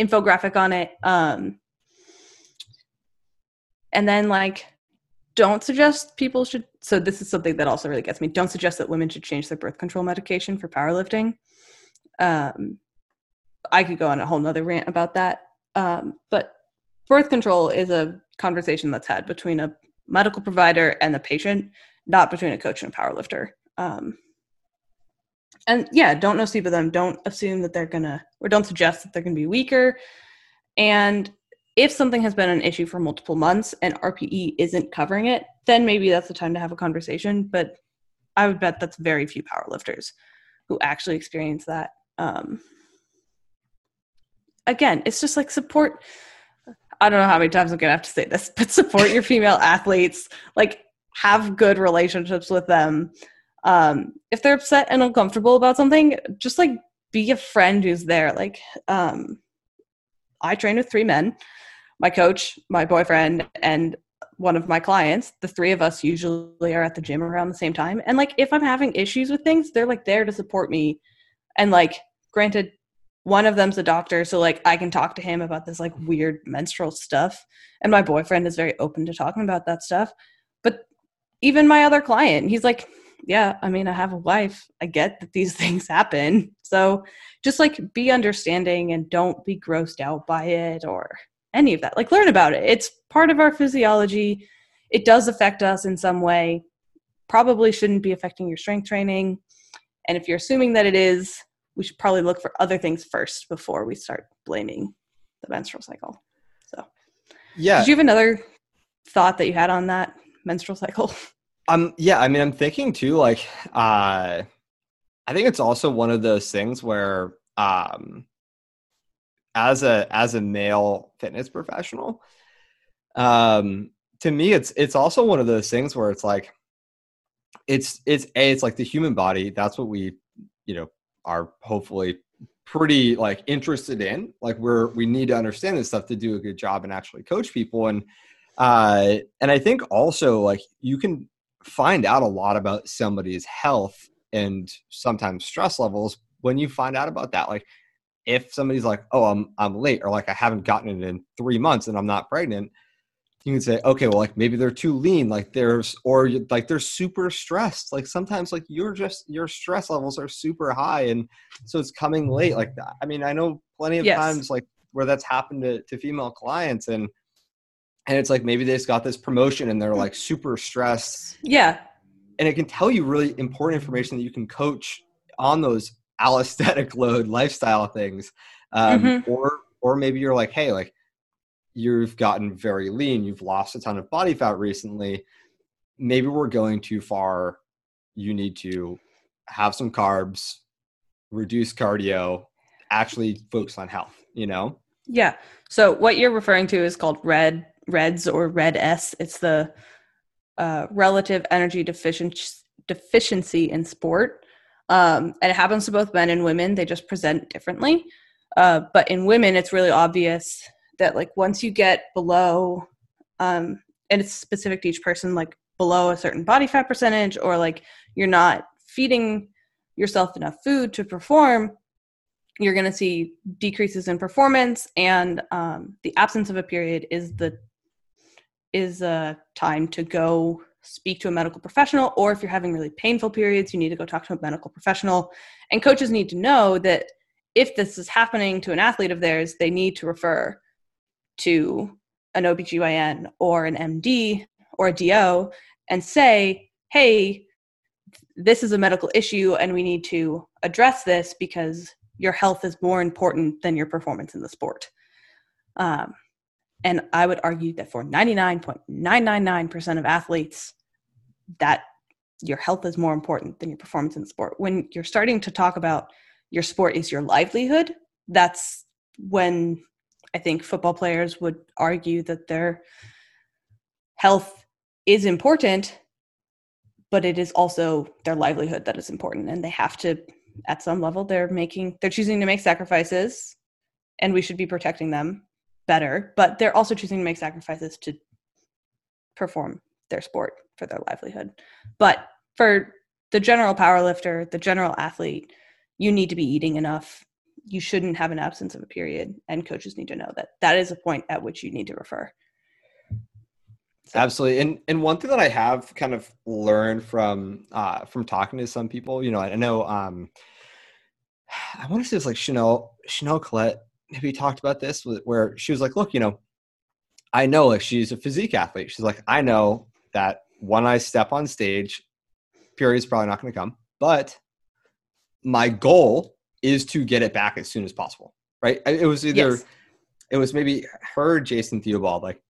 infographic on it. Um, and then like don't suggest people should so this is something that also really gets me don't suggest that women should change their birth control medication for powerlifting um, i could go on a whole nother rant about that um, but birth control is a conversation that's had between a medical provider and the patient not between a coach and a powerlifter um, and yeah don't nocebo them don't assume that they're gonna or don't suggest that they're gonna be weaker and if something has been an issue for multiple months and RPE isn't covering it, then maybe that's the time to have a conversation. But I would bet that's very few powerlifters who actually experience that. Um, again, it's just like support. I don't know how many times I'm gonna have to say this, but support your female athletes. Like, have good relationships with them. Um, if they're upset and uncomfortable about something, just like be a friend who's there. Like, um, I train with three men my coach, my boyfriend, and one of my clients, the three of us usually are at the gym around the same time. And like if I'm having issues with things, they're like there to support me. And like granted, one of them's a doctor, so like I can talk to him about this like weird menstrual stuff. And my boyfriend is very open to talking about that stuff. But even my other client, he's like, Yeah, I mean, I have a wife. I get that these things happen. So just like be understanding and don't be grossed out by it or any of that. Like learn about it. It's part of our physiology. It does affect us in some way. Probably shouldn't be affecting your strength training. And if you're assuming that it is, we should probably look for other things first before we start blaming the menstrual cycle. So, yeah. Did you have another thought that you had on that menstrual cycle? Um, yeah, I mean, I'm thinking too, like, uh, I think it's also one of those things where, um, as a as a male fitness professional um to me it's it's also one of those things where it's like it's it's a it's like the human body that's what we you know are hopefully pretty like interested in. Like we're we need to understand this stuff to do a good job and actually coach people. And uh and i think also like you can find out a lot about somebody's health and sometimes stress levels when you find out about that like if somebody's like, "Oh, I'm I'm late," or like I haven't gotten it in three months and I'm not pregnant, you can say, "Okay, well, like maybe they're too lean, like there's or like they're super stressed. Like sometimes like you're just your stress levels are super high, and so it's coming late like that. I mean, I know plenty of yes. times like where that's happened to, to female clients and and it's like maybe they just got this promotion and they're like super stressed. Yeah. And it can tell you really important information that you can coach on those allostatic load lifestyle things. Um, mm-hmm. or or maybe you're like hey like you've gotten very lean. You've lost a ton of body fat recently. Maybe we're going too far. You need to have some carbs reduce cardio actually focus on health you know? Yeah. So what you're referring to is called red reds or red s it's the uh, relative energy deficiency deficiency in sport um, and it happens to both men and women. They just present differently. Uh, but in women, it's really obvious that like once you get below, um, and it's specific to each person, like below a certain body fat percentage, or like you're not feeding yourself enough food to perform, you're going to see decreases in performance, and um, the absence of a period is the is a time to go speak to a medical professional, or if you're having really painful periods, you need to go talk to a medical professional. And coaches need to know that if this is happening to an athlete of theirs, they need to refer to an OBGYN or an MD or a DO and say, hey, this is a medical issue and we need to address this because your health is more important than your performance in the sport. Um, and I would argue that for 99.999% of athletes, that your health is more important than your performance in the sport. When you're starting to talk about your sport is your livelihood, that's when I think football players would argue that their health is important, but it is also their livelihood that is important. And they have to at some level they're making they're choosing to make sacrifices and we should be protecting them better but they're also choosing to make sacrifices to perform their sport for their livelihood. But for the general power lifter the general athlete you need to be eating enough. You shouldn't have an absence of a period and coaches need to know that. That is a point at which you need to refer. So. Absolutely, and and one thing that I have kind of learned from uh, from talking to some people, you know, I know um, I want to say it's like Chanel Chanel Colette maybe you talked about this where she was like, look, you know, I know like she's a physique athlete. She's like, I know that when I step on stage, period is probably not going to come, but my goal is to get it back as soon as possible. Right? It was either yes. it was maybe her, Jason Theobald, like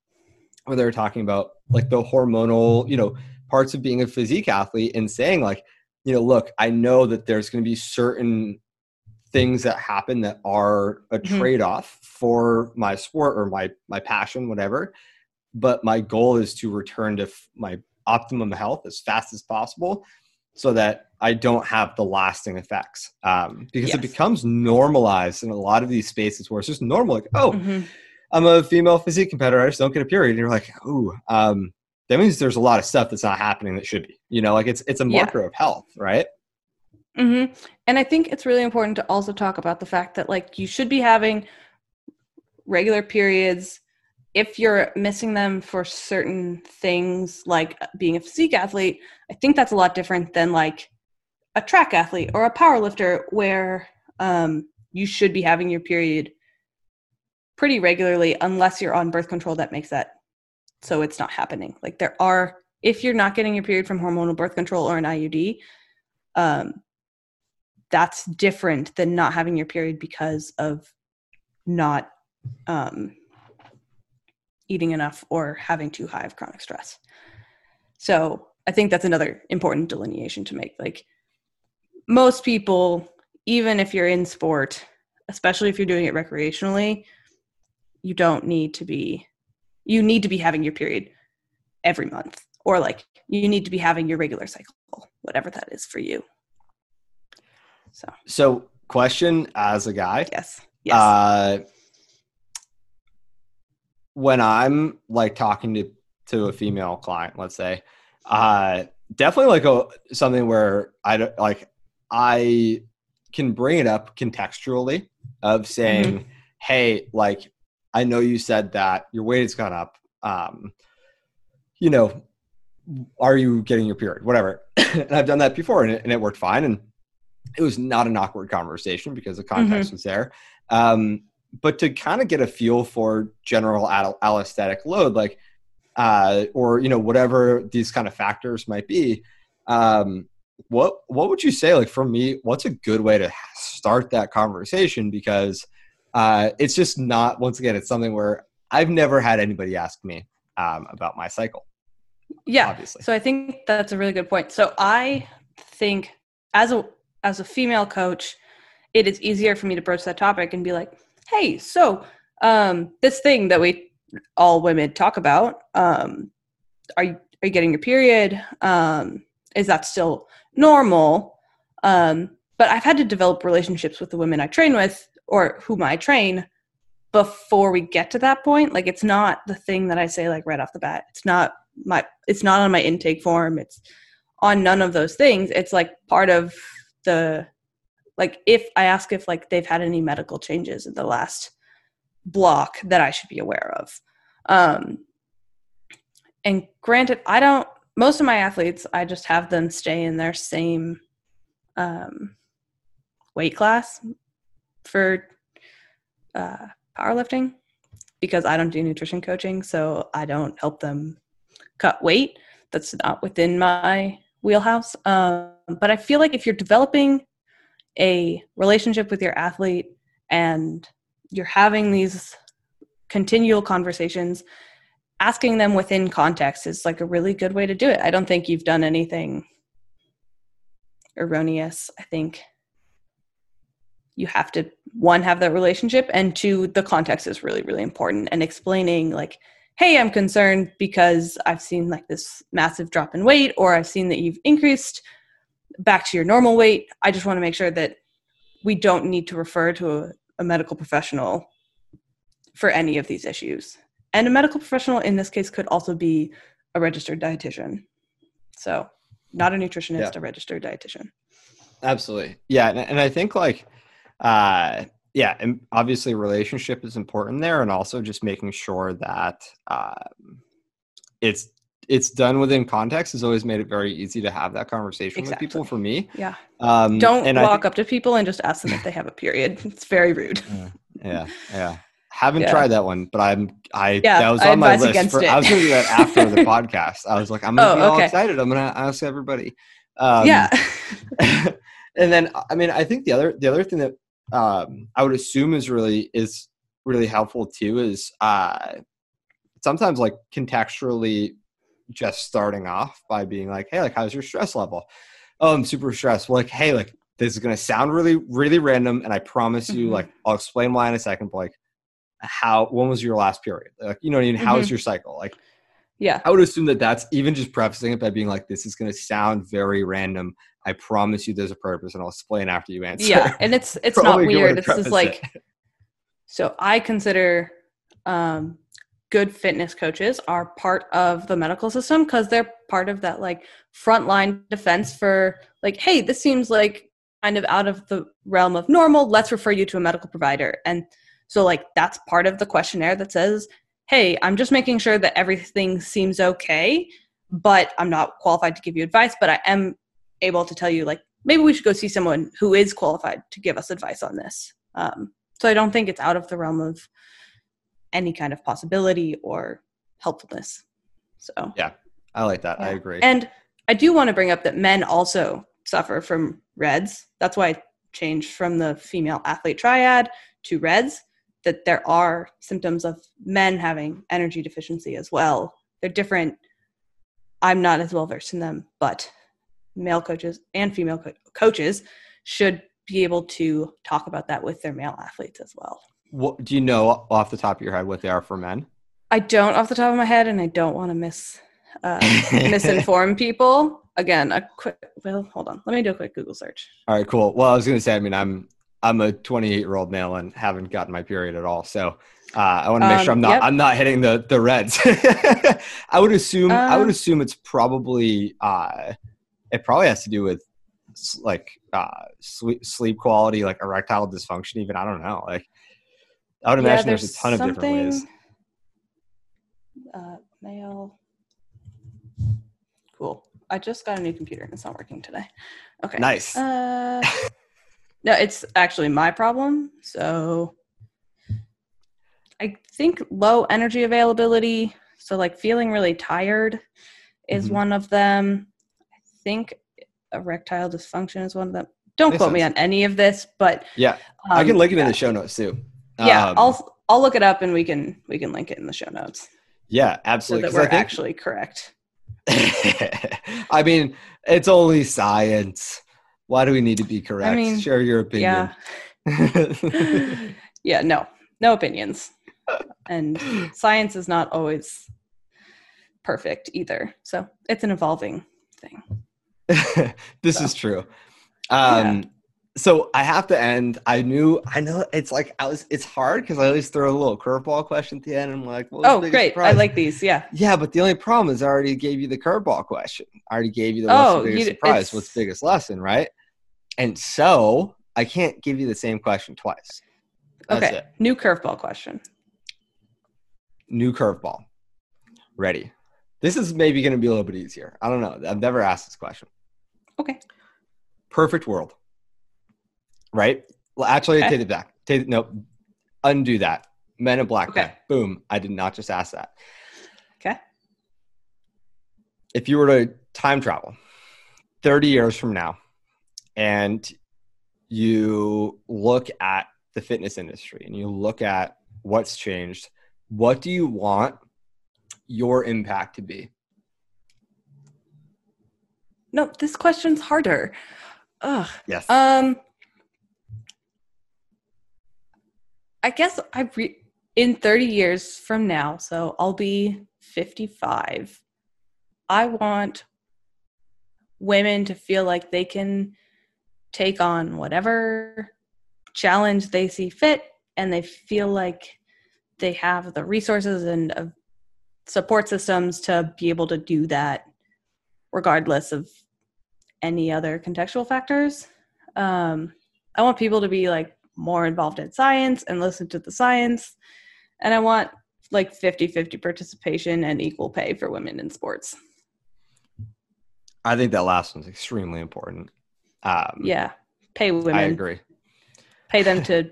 where they were talking about like the hormonal, you know, parts of being a physique athlete and saying like, you know, look, I know that there's going to be certain things that happen that are a mm-hmm. trade-off for my sport or my my passion whatever but my goal is to return to f- my optimum health as fast as possible so that i don't have the lasting effects um, because yes. it becomes normalized in a lot of these spaces where it's just normal like oh mm-hmm. i'm a female physique competitor i just don't get a period and you're like ooh um, that means there's a lot of stuff that's not happening that should be you know like it's it's a marker yeah. of health right Mm-hmm. And I think it's really important to also talk about the fact that like you should be having regular periods if you're missing them for certain things like being a physique athlete i think that's a lot different than like a track athlete or a power lifter where um, you should be having your period pretty regularly unless you're on birth control that makes that so it's not happening like there are if you're not getting your period from hormonal birth control or an iud um, that's different than not having your period because of not um, eating enough or having too high of chronic stress. So I think that's another important delineation to make. Like most people, even if you're in sport, especially if you're doing it recreationally, you don't need to be, you need to be having your period every month or like you need to be having your regular cycle, whatever that is for you. So, so question as a guy. Yes. Yes. Uh, when I'm like talking to to a female client, let's say, uh, definitely like a something where I don't like I can bring it up contextually of saying, mm-hmm. "Hey, like I know you said that your weight has gone up. Um, you know, are you getting your period? Whatever." and I've done that before, and it, and it worked fine. And it was not an awkward conversation because the context mm-hmm. was there. Um, but to kind of get a feel for general al- allostatic load, like, uh, or you know, whatever these kind of factors might be, um, what what would you say? Like for me, what's a good way to start that conversation? Because uh, it's just not. Once again, it's something where I've never had anybody ask me um, about my cycle. Yeah. Obviously. So I think that's a really good point. So I think as a as a female coach, it is easier for me to broach that topic and be like, hey, so um, this thing that we all women talk about, um, are you are you getting your period? Um, is that still normal? Um, but I've had to develop relationships with the women I train with or whom I train before we get to that point. Like it's not the thing that I say like right off the bat. It's not my it's not on my intake form. It's on none of those things. It's like part of the like if I ask if like they've had any medical changes in the last block that I should be aware of. Um, and granted, I don't. Most of my athletes, I just have them stay in their same um, weight class for uh, powerlifting because I don't do nutrition coaching, so I don't help them cut weight. That's not within my wheelhouse. Um, but I feel like if you're developing a relationship with your athlete and you're having these continual conversations, asking them within context is like a really good way to do it. I don't think you've done anything erroneous. I think you have to one have that relationship and two the context is really really important and explaining like hey i'm concerned because i've seen like this massive drop in weight or i've seen that you've increased back to your normal weight. I just want to make sure that we don't need to refer to a, a medical professional for any of these issues. And a medical professional in this case could also be a registered dietitian. So, not a nutritionist, Yeah. a registered dietitian. Absolutely. Yeah. And, and I think like, uh, yeah, and obviously relationship is important there. And also just making sure that, um, it's, it's done within context has always made it very easy to have that conversation with people for me. Yeah. Um, Don't walk think- up to people and just ask them if they have a period. It's very rude. Yeah, yeah. Haven't Yeah. tried that one, but I'm I Yeah, that was on my list. For. I was gonna do that after the podcast. I was like, I'm gonna Oh, be all okay. excited. I'm gonna ask everybody. Um, yeah. and then I mean, I think the other the other thing that um, I would assume is really is really helpful too is uh, sometimes like contextually just starting off by being like, hey, like how's your stress level? Oh, I'm super stressed. Well, like, hey, like this is gonna sound really really random, and I promise you, Mhm. like I'll explain why in a second. But like, how when was your last period? Like, you know, what I mean, how is your cycle? Like, yeah. I would assume that that's even just prefacing it by being like, this is going to sound very random. I promise you there's a purpose and I'll explain after you answer. Yeah. And it's it's not Probably weird. to It's just like it. So I consider um, good fitness coaches are part of the medical system because they're part of that like frontline defense for like, hey, this seems like kind of out of the realm of normal. Let's refer you to a medical provider. And so like that's part of the questionnaire that says, hey, I'm just making sure that everything seems okay, but I'm not qualified to give you advice, but I am able to tell you like maybe we should go see someone who is qualified to give us advice on this. Um, so I don't think it's out of the realm of any kind of possibility or helpfulness. So yeah, I like that. I agree. And I do want to bring up that men also suffer from RED-S. That's why I changed from the female athlete triad to RED-S, that there are symptoms of men having energy deficiency as well. They're different. I'm not as well versed in them, but male coaches and female co- coaches should be able to talk about that with their male athletes as well. What, do you know off the top of your head what they are for men? I don't off the top of my head, and I don't want to miss uh, misinform people. Again, a quick. Well, hold on. Let me do a quick Google search. All right, cool. Well, I was going to say, I mean, I'm I'm a 28 year old male and haven't gotten my period at all, so uh, I want to make Um, sure I'm not yep. I'm not hitting the the reds. I would assume I would Um, assume it's probably uh, it probably has to do with like uh, sleep sleep quality, like erectile dysfunction. Even I don't know. Like I would imagine there's, a ton of different ways. something, Uh, male. Cool. I just got a new computer and it's not working today. Okay. Nice. Uh, no, it's actually my problem. So I think low energy availability. So, like feeling really tired is Mhm. one of them. I think erectile dysfunction is one of them. Don't Makes quote me on any of this, but yeah, I um, can link it in the show notes too. Yeah, Um, I'll I'll look it up and we can we can link it in the show notes yeah, absolutely. that 'cause I we're think- actually correct. I mean, it's only science. Why do we need to be correct? mean, Share your opinion. Yeah. yeah, no, no opinions. And science is not always perfect either. So it's an evolving thing. this So. is true. Um, So I have to end. I knew. I know it's like I was. It's hard because I always throw a little curveball question at the end. I'm like, Oh, great. I like these. Yeah. Yeah, but the only problem is I already gave you the curveball question. I already gave you the Oh, biggest you- surprise, it's- what's the biggest lesson, right? And so I can't give you the same question twice. That's okay. it. New curveball question. New curveball. Ready. This is maybe going to be a little bit easier. I don't know. I've never asked this question. Okay. Perfect world. Right? Well, actually, Okay. take it back. Take no, undo that. Men in Black. Okay. Boom. I did not just ask that. Okay. If you were to time travel 30 years from now and you look at the fitness industry and you look at what's changed, what do you want your impact to be? No, this question's harder. Ugh. Yes. Um, I guess I re- in 30 years from now, so I'll be 55. I want women to feel like they can take on whatever challenge they see fit and they feel like they have the resources and uh, support systems to be able to do that regardless of any other contextual factors um, i want people to be like more involved in science and listen to the science. And i want like 50-50 participation and equal pay for women in sports. I think that last one's extremely important. Um, yeah. Pay women. I agree. pay them to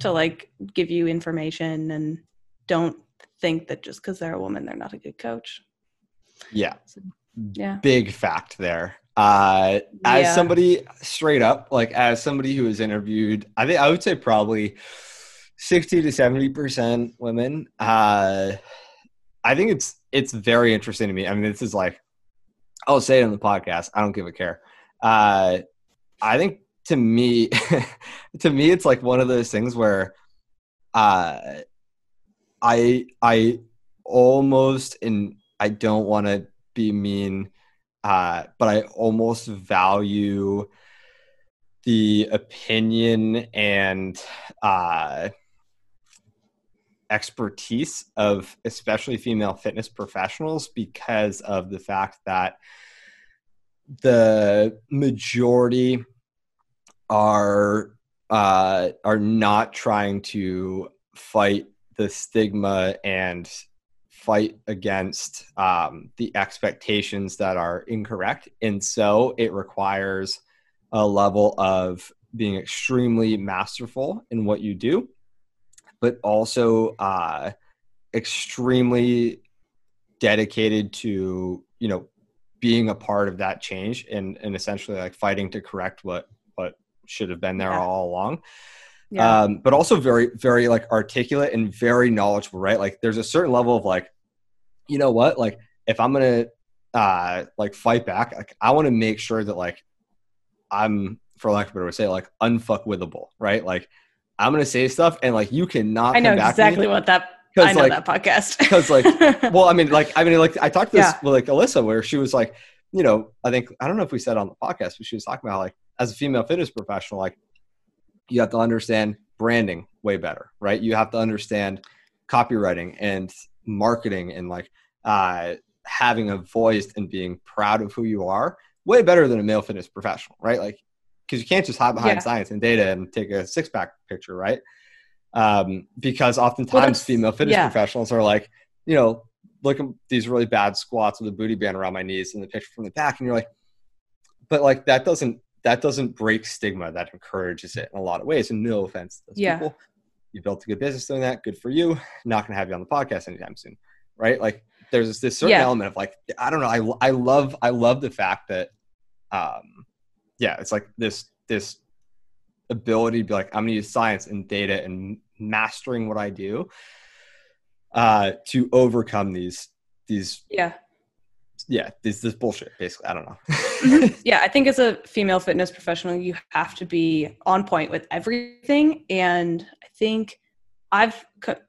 to like give you information and don't think that just because they're a woman they're not a good coach. Yeah, yeah. Big fact there. Uh, as Yeah. somebody straight up, like as somebody who was interviewed, I think I would say probably sixty to seventy percent women. Uh, I think it's it's very interesting to me. I mean, this is like I'll say it on the podcast. I don't give a care. Uh, I think to me, to me, it's like one of those things where uh, I I almost and I don't want to be mean, uh, but I almost value the opinion and uh, expertise of especially female fitness professionals because of the fact that the majority are uh, are not trying to fight the stigma and fight against um, the expectations that are incorrect, and so it requires a level of being extremely masterful in what you do, but also uh, extremely dedicated to you know being a part of that change and and essentially like fighting to correct what what should have been there Yeah. all along. Yeah. Um, but also very very like articulate and very knowledgeable right? Like there's a certain level of like you know what? Like if i'm gonna uh like fight back like i want to make sure that like i'm for lack of a better way to say it, like unfuckwithable right? Like i'm gonna say stuff and like you cannot i know come back to me exactly what that i know like- that podcast. 'cause, like, well i mean like i mean like i talked to this Yeah. with like alyssa where she was like you know i think i don't know if we said on the podcast but she was talking about like as a female fitness professional like you have to understand branding way better right? You have to understand copywriting and marketing and like uh having a voice and being proud of who you are way better than a male fitness professional right like because you can't just hide behind Yeah. science and data and take a six pack picture right um because oftentimes that's- female fitness yeah. professionals are like you know look at these really bad squats with a booty band around my knees and the picture from the back and you're like but like that doesn't that doesn't break stigma that encourages it in a lot of ways and no offense to those Yeah. people you built a good business doing that good for you. Not going to have you on the podcast anytime soon right? Like there's this, certain Yeah. element of like i don't know I, I love i love the fact that um yeah it's like this this ability to be like i'm going to use science and data and mastering what i do uh to overcome these these yeah yeah this this bullshit basically i don't know. Yeah i think as a female fitness professional you have to be on point with everything. And i think i've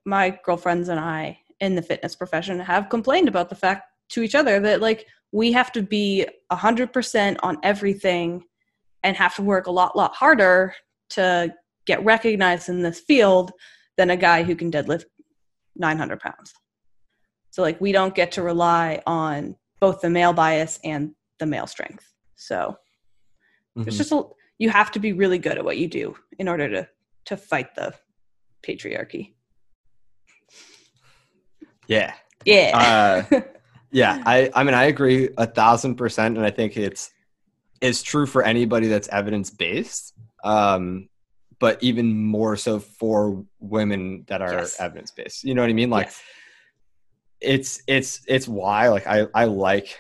my girlfriends and i in the fitness profession have complained about the fact to each other that like we have to be a 100% on everything and have to work a lot lot harder to get recognized in this field than a guy who can deadlift 900 pounds. So like we don't get to rely on both the male bias and the male strength. So Mhm. it's just a, you have to be really good at what you do in order to to fight the patriarchy. yeah Yeah. Uh, yeah i i mean i agree a thousand percent and i think it's it's true for anybody that's evidence based um but even more so for women that are Yes. evidence based you know what i mean like Yes. It's it's it's why like i i like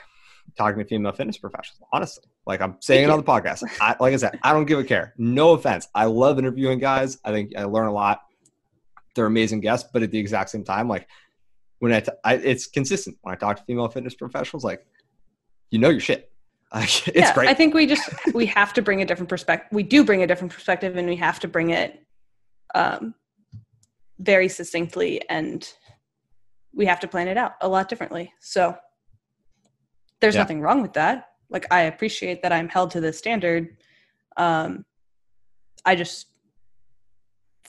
talking to female fitness professionals honestly. Like i'm saying it on the podcast. I, like i said i don't give a care. No offense. I love interviewing guys. I think i learn a lot. They're amazing guests but at the exact same time like when I, t- I it's consistent. When i talk to female fitness professionals like you know your shit. Like, it's yeah, great. I think we just we have to bring a different perspective. We do bring a different perspective, and we have to bring it um, very succinctly, and we have to plan it out a lot differently. So there's Yeah. nothing wrong with that. like I appreciate that I'm held to this standard. Um, I just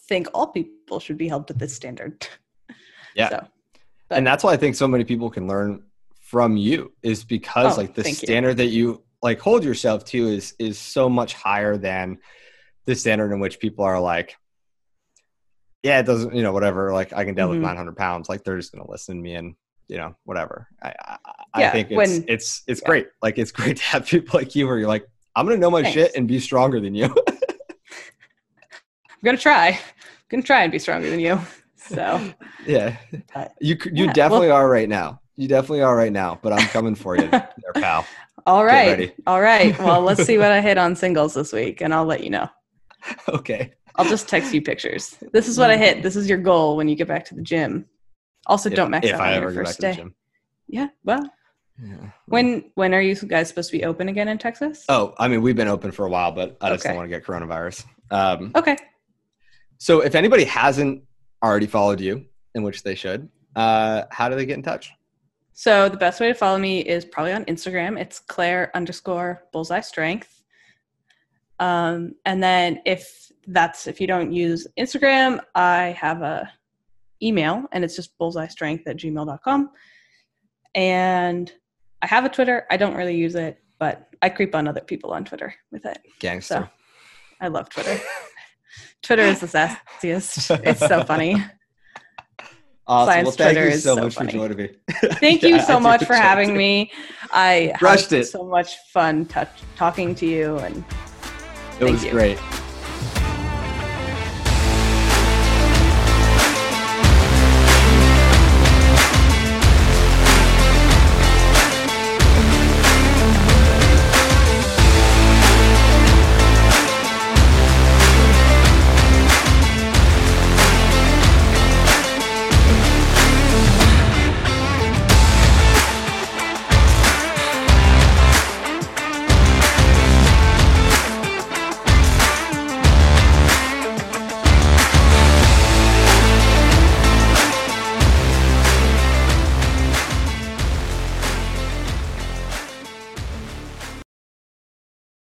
think all people should be held to this standard. Yeah. So, and that's why I think so many people can learn from you is because Oh, like the thank you. standard that you like hold yourself to is is so much higher than the standard in which people are like yeah it doesn't you know whatever like i can deadlift Mhm. 900 pounds like they're just gonna listen to me and you know whatever i i, I think it's when- it's it's yeah. great like it's great to have people like you where you're like i'm gonna know my Thanks. shit and be stronger than you I'm gonna try. I'm gonna try and be stronger than you. So yeah But- you you Yeah, definitely are right now you definitely are right now but i'm coming for you there pal All right. All right. Well, let's see what I hit on singles this week, and I'll let you know. okay I'll just text you pictures. This is what I hit. This is your goal when you get back to the gym. Also, if, don't max if out i on ever your go back first to the day. gym Yeah. Well, yeah. when when are you guys supposed to be open again in Texas? Oh, I mean, we've been open for a while, but I just Okay. don't want to get coronavirus. Um, Okay. so, if anybody hasn't already followed you, in which they should, uh, how do they get in touch? So the best way to follow me is probably on Instagram. It's Claire underscore Bullzai strength. Um, and then if that's if you don't use Instagram, I have a email and it's just Bullzai strength at gmail.com. And I have a Twitter. I don't really use it, but I creep on other people on Twitter with it. Gangster. So I love Twitter. Twitter is the sassiest. It's so funny. awesome. Science well, thank Twitter you so so much funny. for joining me. Thank you I so do much for having it. me. I Crushed had it. so much fun touch, talking to you and It was you. great.